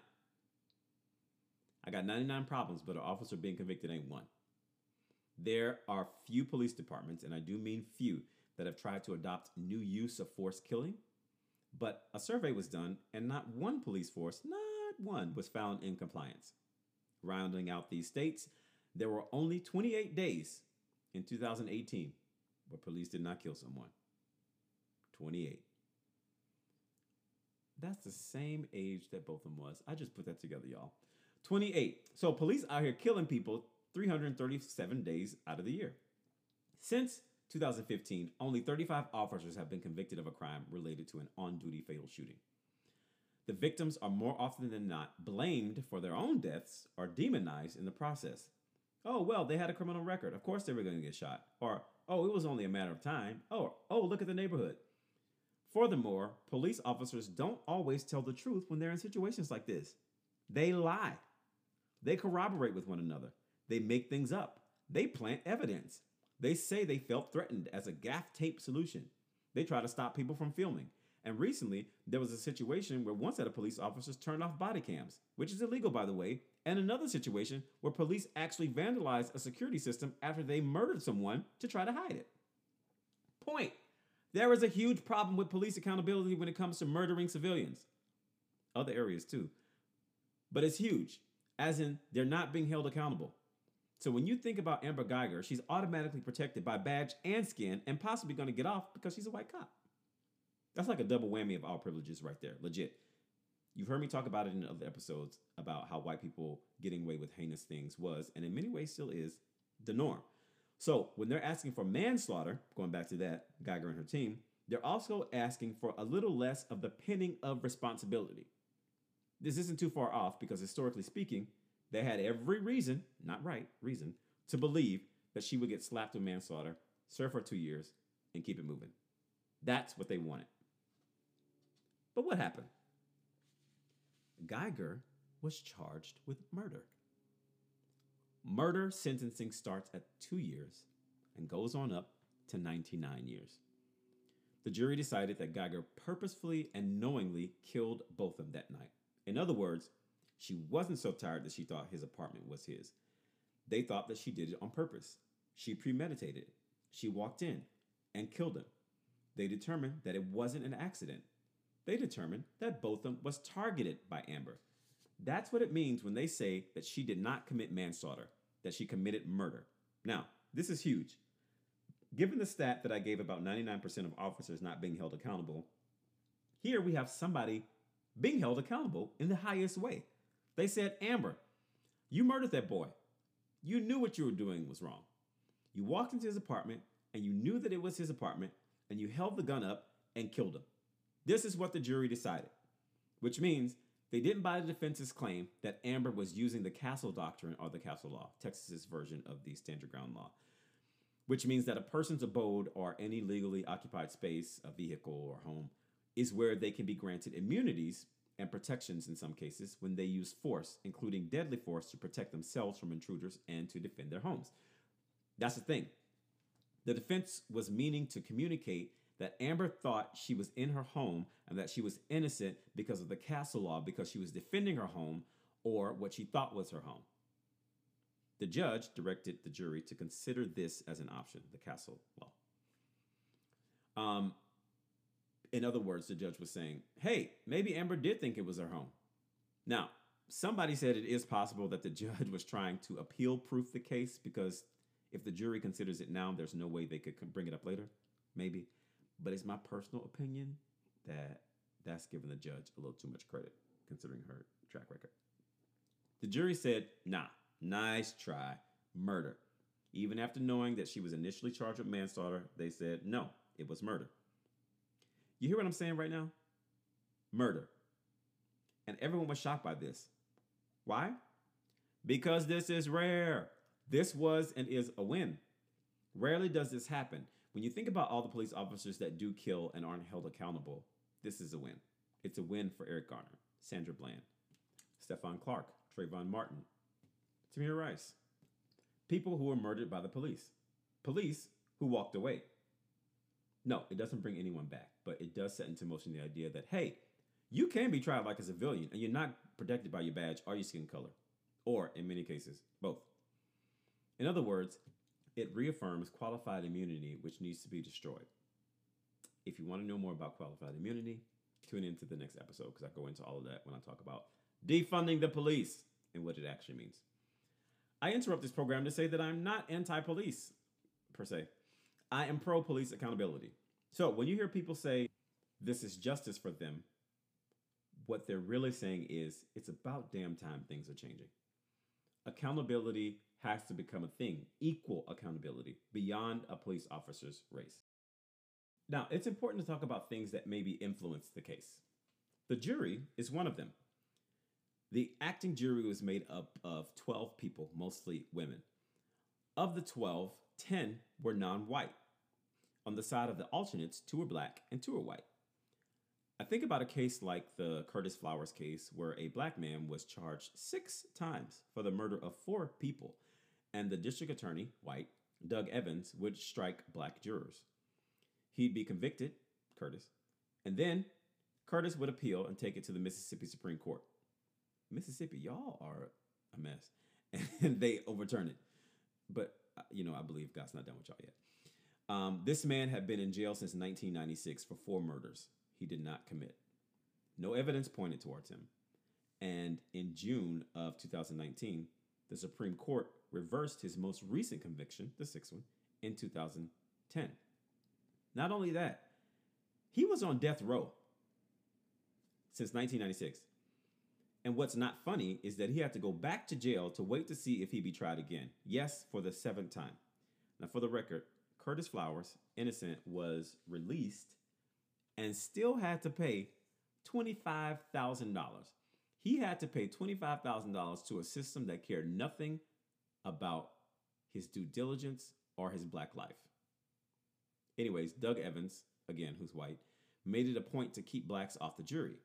I got 99 problems, but an officer being convicted ain't one. There are few police departments, and I do mean few, that have tried to adopt new use of force killing. But a survey was done, and not one police force, not one, was found in compliance. Rounding out these states, there were only 28 days in 2018 where police did not kill someone. 28. That's the same age that Botham was. I just put that together, y'all. 28. So police out here killing people 337 days out of the year. Since 2015, only 35 officers have been convicted of a crime related to an on duty fatal shooting. The victims are more often than not blamed for their own deaths or demonized in the process. Oh, well, they had a criminal record. Of course they were going to get shot. Or, oh, it was only a matter of time. Oh, oh, look at the neighborhood. Furthermore, police officers don't always tell the truth when they're in situations like this. They lie. They corroborate with one another. They make things up. They plant evidence. They say they felt threatened as a gaff tape solution. They try to stop people from filming. And recently, there was a situation where one set of police officers turned off body cams, which is illegal, by the way, and another situation where police actually vandalized a security system after they murdered someone to try to hide it. Point there is a huge problem with police accountability when it comes to murdering civilians. Other areas too. But it's huge, as in they're not being held accountable. So when you think about Amber Geiger, she's automatically protected by badge and skin and possibly to get off because she's a white cop. That's like a double whammy of all privileges right there, legit. You've heard me talk about it in other episodes about how white people getting away with heinous things was, and in many ways still is, the norm. So when they're asking for manslaughter, going back to that, Geiger and her team, they're also asking for a little less of the pinning of responsibility. This isn't too far off because historically speaking, they had every reason, not right, reason, to believe that she would get slapped with manslaughter, serve for two years, and keep it moving. That's what they wanted. But what happened? Geiger was charged with murder. Murder sentencing starts at two years and goes on up to 99 years. The jury decided that Geiger purposefully and knowingly killed Botham that night. In other words, she wasn't so tired that she thought his apartment was his. They thought that she did it on purpose. She premeditated it. She walked in and killed him. They determined that it wasn't an accident. They determined that Botham was targeted by Amber. That's what it means when they say that she did not commit manslaughter, that she committed murder. Now, this is huge. Given the stat that I gave about 99% of officers not being held accountable, here we have somebody being held accountable in the highest way. They said, Amber, you murdered that boy. You knew what you were doing was wrong. You walked into his apartment and you knew that it was his apartment and you held the gun up and killed him. This is what the jury decided, which means they didn't buy the defense's claim that Amber was using the castle doctrine or the castle law, Texas's version of the stand your ground law, which means that a person's abode or any legally occupied space, a vehicle or home, is where they can be granted immunities and protections in some cases when they use force, including deadly force, to protect themselves from intruders and to defend their homes. That's the thing. The defense was meaning to communicate that Amber thought she was in her home and that she was innocent because of the castle law, because she was defending her home or what she thought was her home. The judge directed the jury to consider this as an option, the castle law. Um, In other words, the judge was saying, hey, maybe Amber did think it was her home. Now, somebody said it is possible that the judge was trying to appeal proof the case because if the jury considers it now, there's no way they could bring it up later. Maybe. But it's my personal opinion that that's giving the judge a little too much credit considering her track record. The jury said, nah, nice try, murder. Even after knowing that she was initially charged with manslaughter, they said, no, it was murder. You hear what I'm saying right now? Murder. And everyone was shocked by this. Why? Because this is rare. This was and is a win. Rarely does this happen. When you think about all the police officers that do kill and aren't held accountable, this is a win. It's a win for Eric Garner, Sandra Bland, Stephon Clark, Trayvon Martin, Tamir Rice. People who were murdered by the police. Police who walked away. No, it doesn't bring anyone back, but it does set into motion the idea that, hey, you can be tried like a civilian and you're not protected by your badge or your skin color, or in many cases, both. In other words, it reaffirms qualified immunity, which needs to be destroyed. If you want to know more about qualified immunity, tune into the next episode because I go into all of that when I talk about defunding the police and what it actually means. I interrupt this program to say that I'm not anti police per se. I am pro police accountability. So when you hear people say this is justice for them, what they're really saying is it's about damn time things are changing. Accountability has to become a thing, equal accountability beyond a police officer's race. Now, it's important to talk about things that maybe influence the case. The jury is one of them. The acting jury was made up of 12 people, mostly women. Of the 12, 10 were non white. On the side of the alternates, two were black and two were white. I think about a case like the Curtis Flowers case, where a black man was charged six times for the murder of four people, and the district attorney, white, Doug Evans, would strike black jurors. He'd be convicted, Curtis, and then Curtis would appeal and take it to the Mississippi Supreme Court. Mississippi, y'all are a mess. And they overturn it. But, uh, you know, I believe God's not done with y'all yet. Um, this man had been in jail since 1996 for four murders he did not commit. No evidence pointed towards him. And in June of 2019, the Supreme Court reversed his most recent conviction, the sixth one, in 2010. Not only that, he was on death row since 1996. And what's not funny is that he had to go back to jail to wait to see if he'd be tried again. Yes, for the seventh time. Now, for the record, Curtis Flowers, innocent, was released and still had to pay $25,000. He had to pay $25,000 to a system that cared nothing about his due diligence or his black life. Anyways, Doug Evans, again, who's white, made it a point to keep blacks off the jury.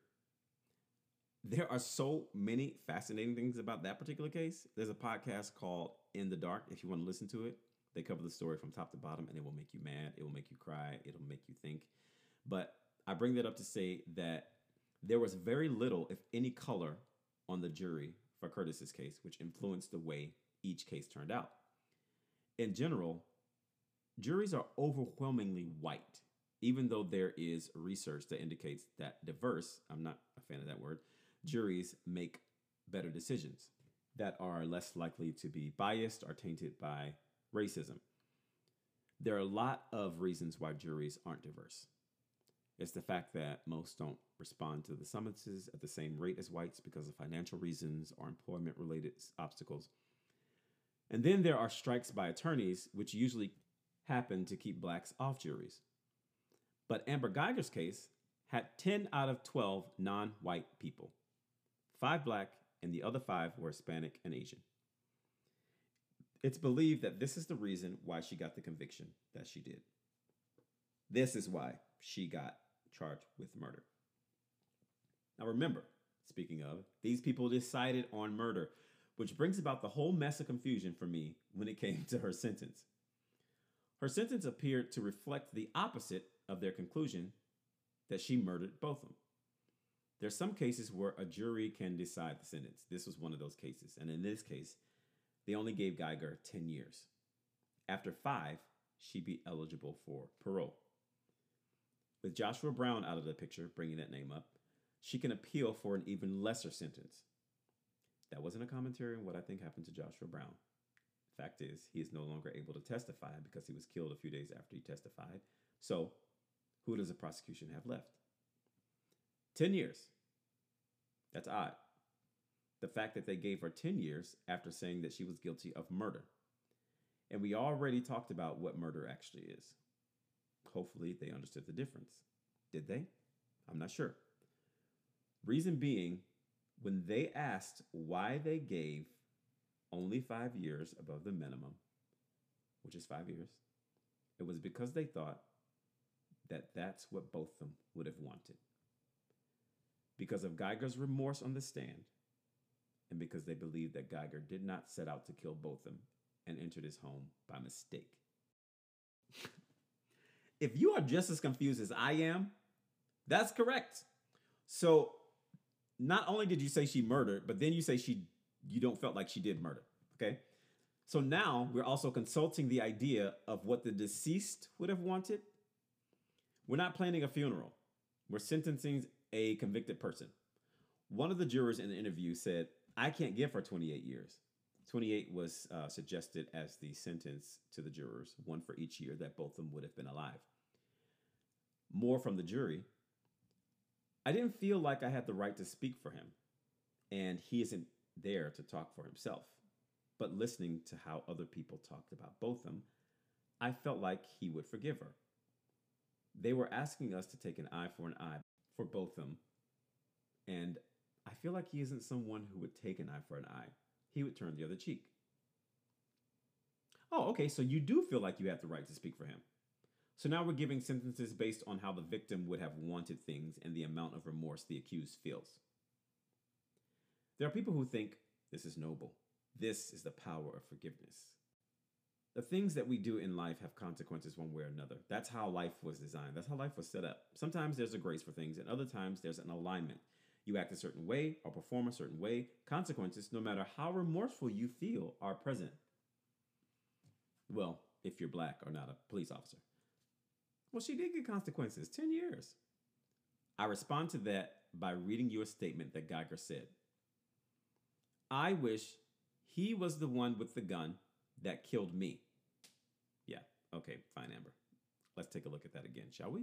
There are so many fascinating things about that particular case. There's a podcast called In the Dark, if you want to listen to it. They cover the story from top to bottom, and it will make you mad, it will make you cry, it'll make you think. But I bring that up to say that there was very little, if any, color on the jury for Curtis's case, which influenced the way each case turned out. In general, juries are overwhelmingly white, even though there is research that indicates that diverse, I'm not a fan of that word, juries make better decisions that are less likely to be biased or tainted by racism. There are a lot of reasons why juries aren't diverse. It's the fact that most don't respond to the summonses at the same rate as whites because of financial reasons or employment related obstacles. And then there are strikes by attorneys, which usually happen to keep blacks off juries. But Amber Geiger's case had 10 out of 12 non white people, five black, and the other five were Hispanic and Asian. It's believed that this is the reason why she got the conviction that she did. This is why she got charged with murder. Now, remember, speaking of, these people decided on murder, which brings about the whole mess of confusion for me when it came to her sentence. Her sentence appeared to reflect the opposite of their conclusion that she murdered Botham. There's some cases where a jury can decide the sentence. This was one of those cases. And in this case, they only gave Geiger 10 years. After five, she'd be eligible for parole. With Joshua Brown out of the picture, bringing that name up, she can appeal for an even lesser sentence. That wasn't a commentary on what I think happened to Joshua Brown. Fact is, he is no longer able to testify because he was killed a few days after he testified. So, who does the prosecution have left? 10 years. That's odd. The fact that they gave her 10 years after saying that she was guilty of murder. And we already talked about what murder actually is. Hopefully, they understood the difference. Did they? I'm not sure. Reason being, when they asked why they gave only five years above the minimum, which is five years, it was because they thought that that's what Botham would have wanted. Because of Geiger's remorse on the stand, and because they believed that Geiger did not set out to kill Botham and entered his home by mistake. if you are just as confused as I am, that's correct. So, not only did you say she murdered, but then you say she you don't felt like she did murder. Okay. So now we're also consulting the idea of what the deceased would have wanted. We're not planning a funeral. We're sentencing a convicted person. One of the jurors in the interview said, I can't give her 28 years. 28 was uh, suggested as the sentence to the jurors, one for each year that Botham would have been alive. More from the jury. I didn't feel like I had the right to speak for him, and he isn't there to talk for himself. But listening to how other people talked about Botham, I felt like he would forgive her. They were asking us to take an eye for an eye for Botham, and I feel like he isn't someone who would take an eye for an eye. He would turn the other cheek. Oh, okay, so you do feel like you have the right to speak for him. So now we're giving sentences based on how the victim would have wanted things and the amount of remorse the accused feels. There are people who think this is noble. This is the power of forgiveness. The things that we do in life have consequences one way or another. That's how life was designed. That's how life was set up. Sometimes there's a grace for things, and other times there's an alignment. You act a certain way or perform a certain way. Consequences, no matter how remorseful you feel, are present. Well, if you're black or not a police officer. Well, she did get consequences 10 years. I respond to that by reading you a statement that Geiger said. I wish he was the one with the gun that killed me. Yeah, okay, fine, Amber. Let's take a look at that again, shall we?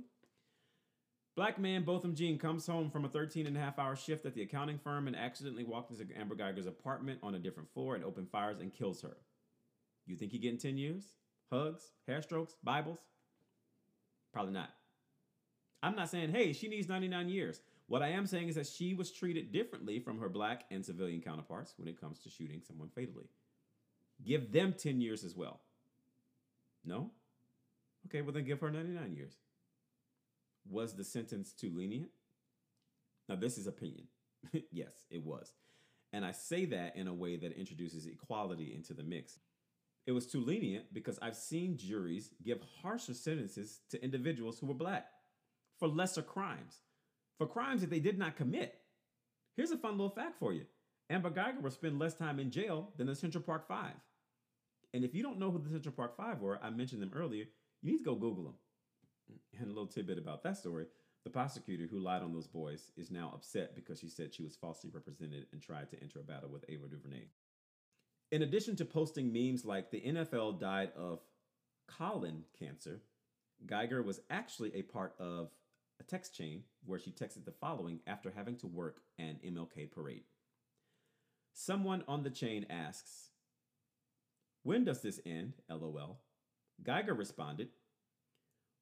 Black man Botham Jean comes home from a 13 and a half hour shift at the accounting firm and accidentally walks into Amber Geiger's apartment on a different floor and opens fires and kills her. You think he getting 10 years? Hugs? Hair strokes? Bibles? Probably not. I'm not saying, hey, she needs 99 years. What I am saying is that she was treated differently from her black and civilian counterparts when it comes to shooting someone fatally. Give them 10 years as well. No? Okay, well then give her 99 years. Was the sentence too lenient? Now, this is opinion. yes, it was. And I say that in a way that introduces equality into the mix. It was too lenient because I've seen juries give harsher sentences to individuals who were black for lesser crimes, for crimes that they did not commit. Here's a fun little fact for you Amber Geiger will spend less time in jail than the Central Park Five. And if you don't know who the Central Park Five were, I mentioned them earlier, you need to go Google them. And a little tidbit about that story the prosecutor who lied on those boys is now upset because she said she was falsely represented and tried to enter a battle with Ava DuVernay. In addition to posting memes like the NFL died of colon cancer, Geiger was actually a part of a text chain where she texted the following after having to work an MLK parade. Someone on the chain asks, When does this end? LOL. Geiger responded,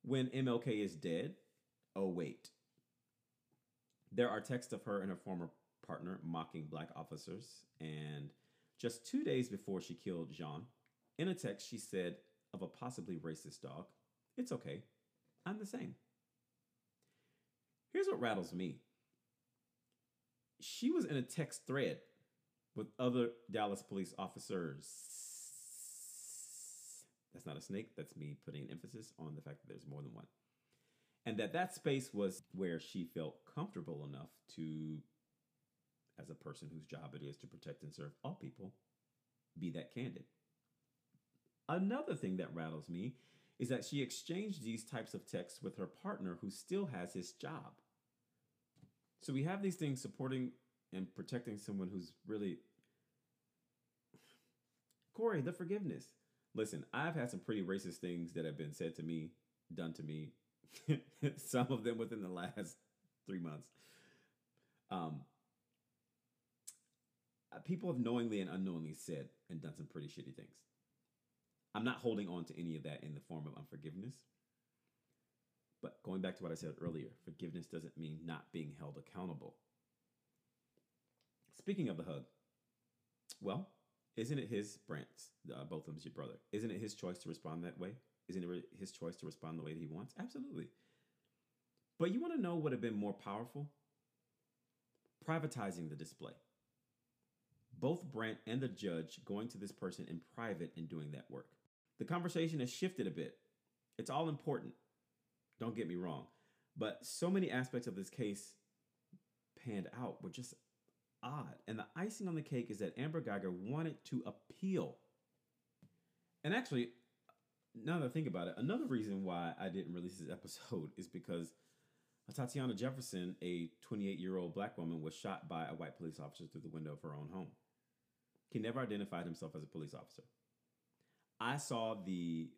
When MLK is dead? Oh, wait. There are texts of her and her former partner mocking black officers, and just two days before she killed Jean, in a text she said of a possibly racist dog, It's okay, I'm the same. Here's what rattles me she was in a text thread with other Dallas police officers. That's not a snake, that's me putting an emphasis on the fact that there's more than one. And that that space was where she felt comfortable enough to, as a person whose job it is to protect and serve all people, be that candid. Another thing that rattles me is that she exchanged these types of texts with her partner who still has his job. So we have these things supporting and protecting someone who's really Corey, the forgiveness. Listen, I've had some pretty racist things that have been said to me, done to me, some of them within the last three months. Um, people have knowingly and unknowingly said and done some pretty shitty things. I'm not holding on to any of that in the form of unforgiveness. But going back to what I said earlier, forgiveness doesn't mean not being held accountable. Speaking of the hug, well, isn't it his Brandt's, uh, Botham's your brother? Isn't it his choice to respond that way? Isn't it his choice to respond the way that he wants? Absolutely. But you want to know what would have been more powerful? Privatizing the display. Both Brent and the judge going to this person in private and doing that work. The conversation has shifted a bit. It's all important. Don't get me wrong. But so many aspects of this case panned out were just odd. And the icing on the cake is that Amber Geiger wanted to appeal. And actually, now that I think about it, another reason why I didn't release this episode is because Tatiana Jefferson, a 28 year old black woman, was shot by a white police officer through the window of her own home. He never identified himself as a police officer. I saw the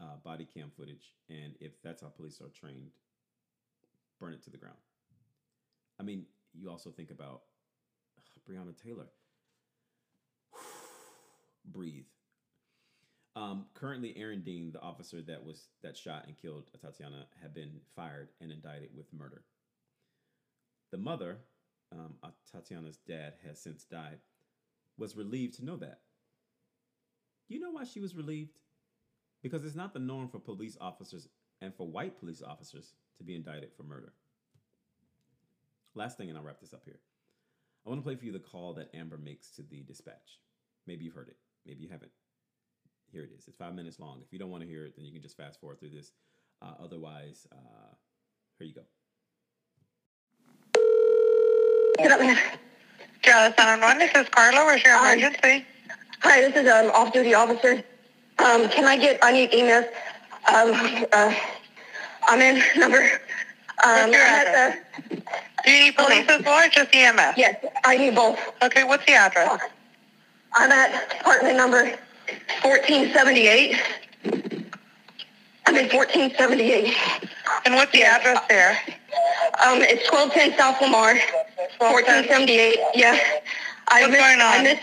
uh, body cam footage, and if that's how police are trained, burn it to the ground. I mean, you also think about Breonna Taylor. Breathe. Um, currently, Aaron Dean, the officer that was that shot and killed Tatiana, had been fired and indicted with murder. The mother, um, Tatiana's dad, has since died, was relieved to know that. You know why she was relieved? Because it's not the norm for police officers and for white police officers to be indicted for murder. Last thing, and I'll wrap this up here. I want to play for you the call that Amber makes to the dispatch. Maybe you've heard it, maybe you haven't. Here it is. It's five minutes long. If you don't want to hear it, then you can just fast forward through this. Uh, otherwise, uh, here you go. Good afternoon. Dallas 911, this is Carla. Where's your Um, emergency? Hi, this is um off-duty officer. Um, can I get? I need EMS. Um, uh, I'm in number. Um, your I'm at the- Do you need police as well or just EMS? yes, I need both. Okay, what's the address? I'm at apartment number 1478. I'm in 1478. And what's the address there? Um, it's 1210 South Lamar, 1478. Yeah. I What's missed, going on? I missed,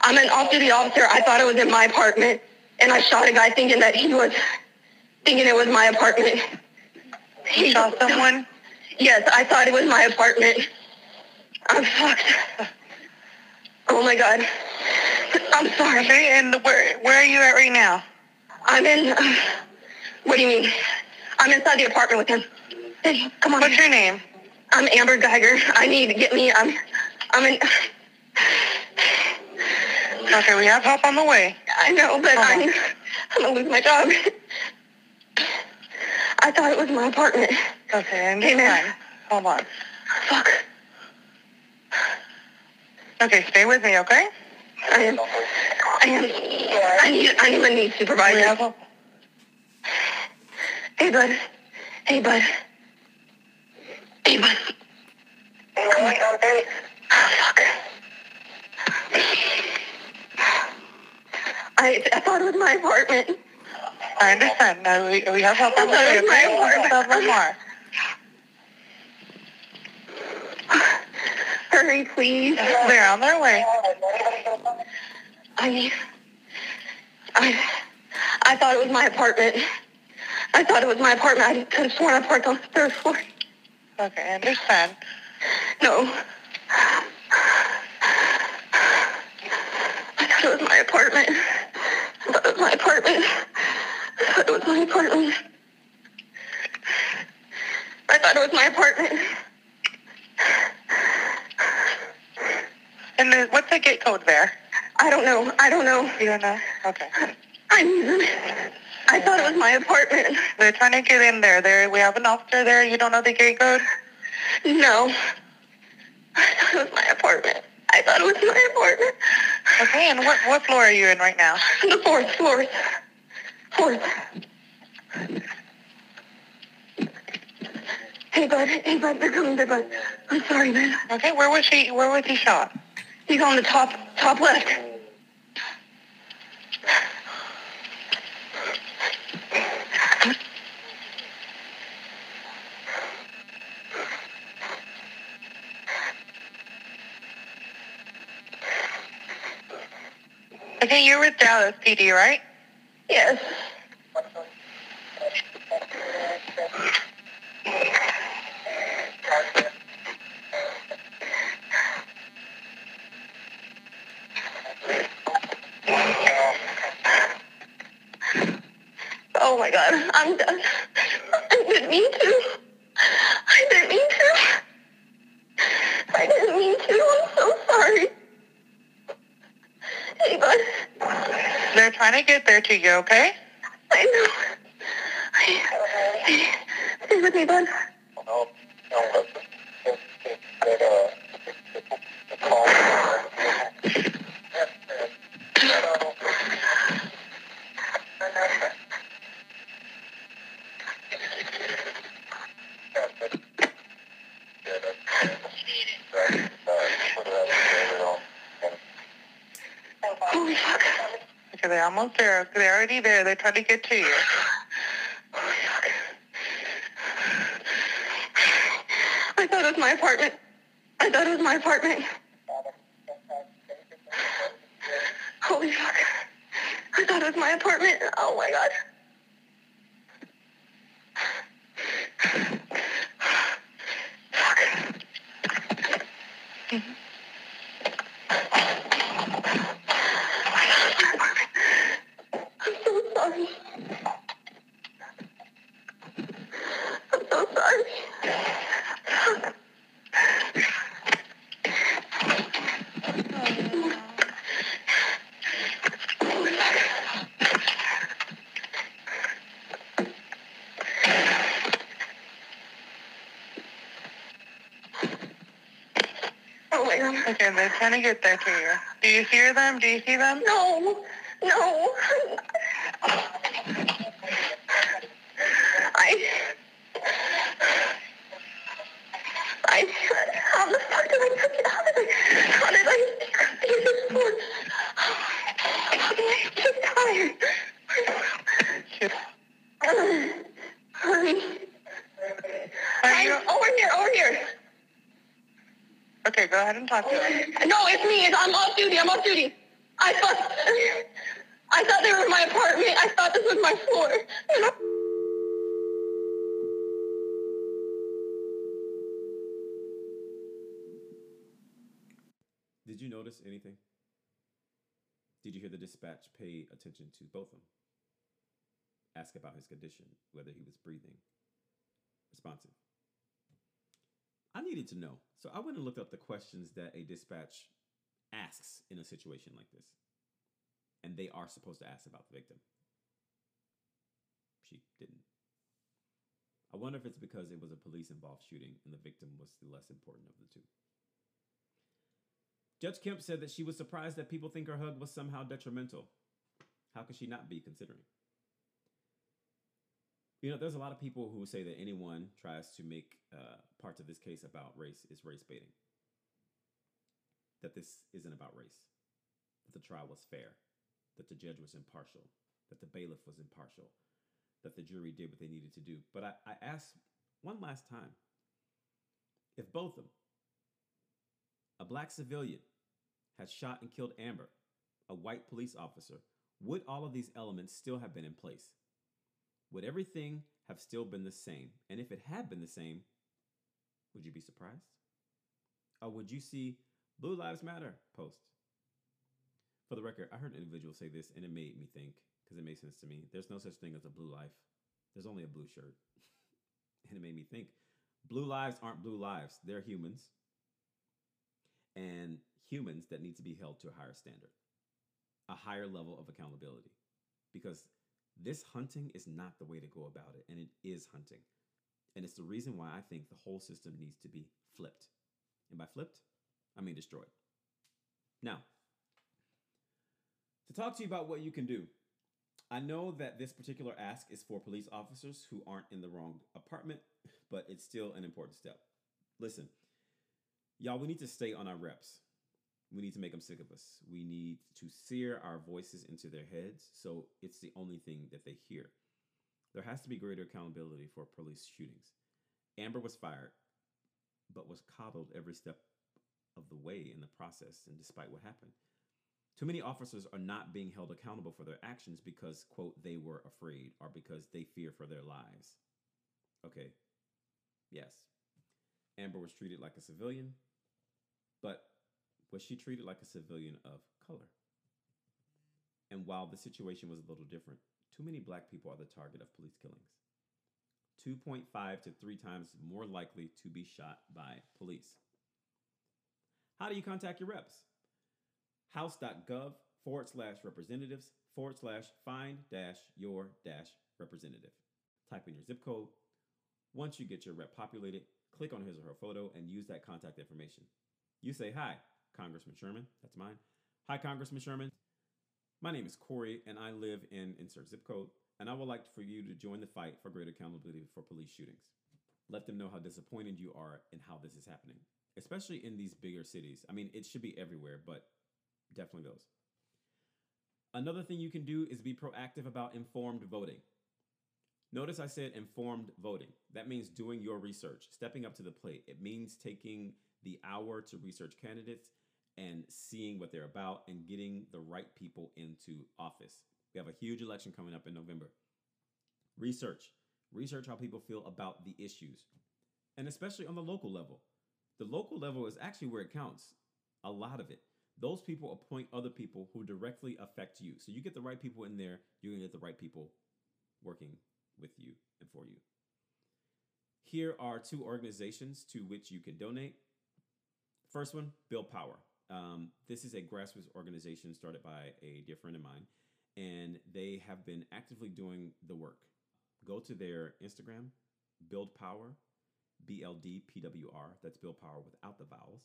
I'm an off-duty officer. I thought it was in my apartment, and I shot a guy thinking that he was, thinking it was my apartment. He shot someone? Yes, I thought it was my apartment. I'm fucked. Oh my god. I'm sorry. Okay, and where where are you at right now? I'm in. what do you mean? I'm inside the apartment with him. Hey, come on. What's your name? I'm Amber Geiger. I need to get me. I'm. I'm in. Okay, we have help on the way. I know, but Uh-huh. I'm. I'm gonna lose my job. I thought it was my apartment. Okay, I Hey, man. understand. Hold on. Fuck. Okay, stay with me, okay? I am. I am. I need. I'm gonna need We supervisor. have help. Hey, bud. Hey, bud. Hey, bud. Oh, fuck. I, I thought it was my apartment. I understand. No, we, we have help on I thought it was my apartment. Lamar. Hurry, please. They're on their way. I, I, I thought it was my apartment. I thought it was my apartment. I could have sworn I parked on the third floor. Okay, I understand. No. I thought it was my apartment. I thought it was my apartment. I thought it was my apartment. I thought it was my apartment. And then what's the gate code there? I don't know. I don't know. You don't know? Okay. I mean, I thought it was my apartment. They're trying to get in there. There, we have an officer there. You don't know the gate code? No. I thought it was my apartment. I thought it was my apartment. Okay, and what, what floor are you in right now? The fourth, floor. fourth. Hey, bud. Hey, bud. They're coming. They're bud. I'm sorry, man. Okay, where was he? Where was he shot? He's on the top, top left. Okay, you're with uh, Dallas PD, right? Yes. Oh my god, I'm done. I didn't mean to. I didn't mean to. I didn't mean to. I'm so sorry. Hey, bud. They're trying to get there to you, okay? I know. Stay with me, bud. Okay, they're. They're already there. They're trying to get to you. I thought it was my apartment. I thought it was my apartment. Holy fuck. I thought it was my apartment. Oh my god. Fuck. I'm so sorry. I'm so sorry. Okay, they're trying to get there to you. Do you hear them? Do you see them? No, no. I. I. How the fuck did I touch it? How did I. How did I use this for? I'm too tired. Hurry. Are I, you, over here, over here. okay, go ahead and talk to them. No, it's me. It's, I'm off duty. I'm off duty. I thought. I thought they were in my apartment. I thought this was my floor. Did you notice anything? Did you hear the dispatch pay attention to Botham? Ask about his condition, whether he was breathing, responsive. I needed to know. So I went and looked up the questions that a dispatch asks in a situation like this. And they are supposed to ask about the victim. She didn't. I wonder if it's because it was a police involved shooting and the victim was the less important of the two. Judge Kemp said that she was surprised that people think her hug was somehow detrimental. How could she not be considering? You know, there's a lot of people who say that anyone tries to make uh, parts of this case about race is race baiting. That this isn't about race. That the trial was fair. That the judge was impartial. That the bailiff was impartial. That the jury did what they needed to do. But I, I one last time if Botham, a black civilian, had shot and killed Amber, a white police officer, would all of these elements still have been in place? Would everything have still been the same? And if it had been the same, would you be surprised? Or would you see Blue Lives Matter post? For the record, I heard an individual say this and it made me think, because it made sense to me. There's no such thing as a blue life, there's only a blue shirt. and it made me think blue lives aren't blue lives, they're humans. And humans that need to be held to a higher standard, a higher level of accountability. Because this hunting is not the way to go about it, and it is hunting. And it's the reason why I think the whole system needs to be flipped. And by flipped, I mean destroyed. Now, to talk to you about what you can do, I know that this particular ask is for police officers who aren't in the wrong apartment, but it's still an important step. Listen, y'all, we need to stay on our reps. We need to make them sick of us. We need to sear our voices into their heads so it's the only thing that they hear. There has to be greater accountability for police shootings. Amber was fired, but was coddled every step of the way in the process and despite what happened. Too many officers are not being held accountable for their actions because, quote, they were afraid or because they fear for their lives. Okay, yes. Amber was treated like a civilian, but was she treated like a civilian of color? And while the situation was a little different, too many black people are the target of police killings. 2.5 to 3 times more likely to be shot by police. How do you contact your reps? House.gov forward slash representatives forward slash find dash your dash representative. Type in your zip code. Once you get your rep populated, click on his or her photo and use that contact information. You say, Hi, Congressman Sherman. That's mine. Hi, Congressman Sherman. My name is Corey, and I live in insert zip code, and I would like for you to join the fight for greater accountability for police shootings. Let them know how disappointed you are in how this is happening, especially in these bigger cities. I mean, it should be everywhere, but definitely those. Another thing you can do is be proactive about informed voting. Notice I said informed voting. That means doing your research, stepping up to the plate. It means taking the hour to research candidates and seeing what they're about and getting the right people into office. We have a huge election coming up in November. Research. Research how people feel about the issues, and especially on the local level. The local level is actually where it counts, a lot of it. Those people appoint other people who directly affect you. So you get the right people in there, you're gonna get the right people working with you and for you. Here are two organizations to which you can donate. First one, Build Power. Um, this is a grassroots organization started by a dear friend of mine, and they have been actively doing the work. Go to their Instagram, Build Power, B L D P W R. That's Build Power without the vowels.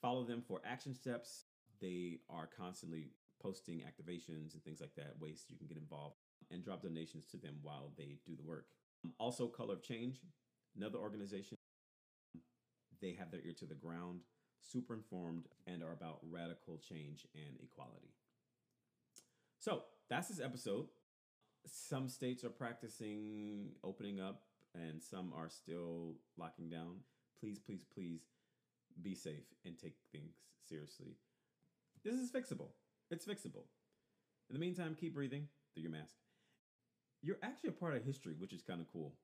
Follow them for action steps. They are constantly posting activations and things like that, ways you can get involved, and drop donations to them while they do the work. Um, also, Color of Change, another organization. They have their ear to the ground, super informed, and are about radical change and equality. So that's this episode. Some states are practicing opening up, and some are still locking down. Please, please, please be safe and take things seriously. This is fixable. It's fixable. In the meantime, keep breathing through your mask. You're actually a part of history, which is kind of cool.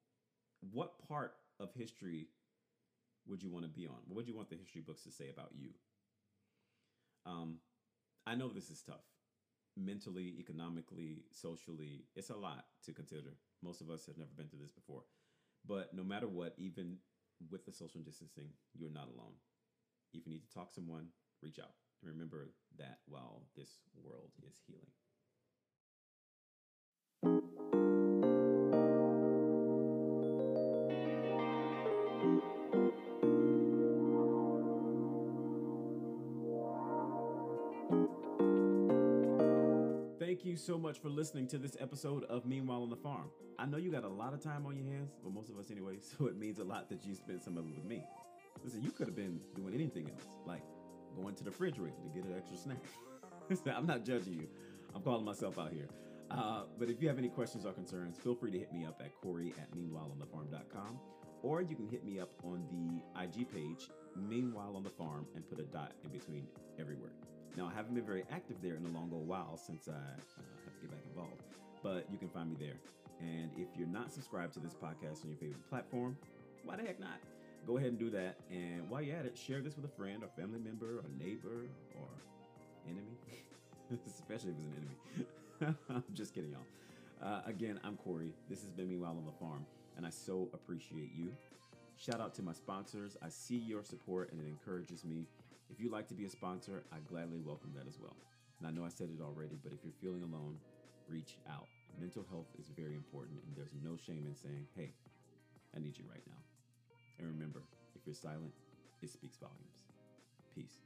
What part of history would you want to be on? What would you want the history books to say about you? Um, I know this is tough. Mentally, economically, socially, it's a lot to consider. Most of us have never been through this before. But no matter what, even with the social distancing, you're not alone. If you need to talk to someone, reach out. And remember that while this world is healing. You so much for listening to this episode of Meanwhile on the Farm. I know you got a lot of time on your hands, but most of us anyway, so it means a lot that you spent some of it with me. Listen, you could have been doing anything else, like going to the refrigerator to get an extra snack. I'm not judging you. I'm calling myself out here. Uh, but if you have any questions or concerns, feel free to hit me up at Corey at meanwhileonthefarm.com or you can hit me up on the IG page, Meanwhile on the Farm, and put a dot in between every word. Now, I haven't been very active there in a long old while since I uh, have to get back involved, but you can find me there. And if you're not subscribed to this podcast on your favorite platform, why the heck not? Go ahead and do that. And while you're at it, share this with a friend or family member or neighbor or enemy, especially if it's an enemy. I'm just kidding, y'all. Uh, again, I'm Corey. This has been Meanwhile on the Farm, and I so appreciate you. Shout out to my sponsors. I see your support and it encourages me. If you'd like to be a sponsor, I gladly welcome that as well. And I know I said it already, but if you're feeling alone, reach out. Mental health is very important, and there's no shame in saying, hey, I need you right now. And remember, if you're silent, it speaks volumes. Peace.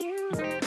You.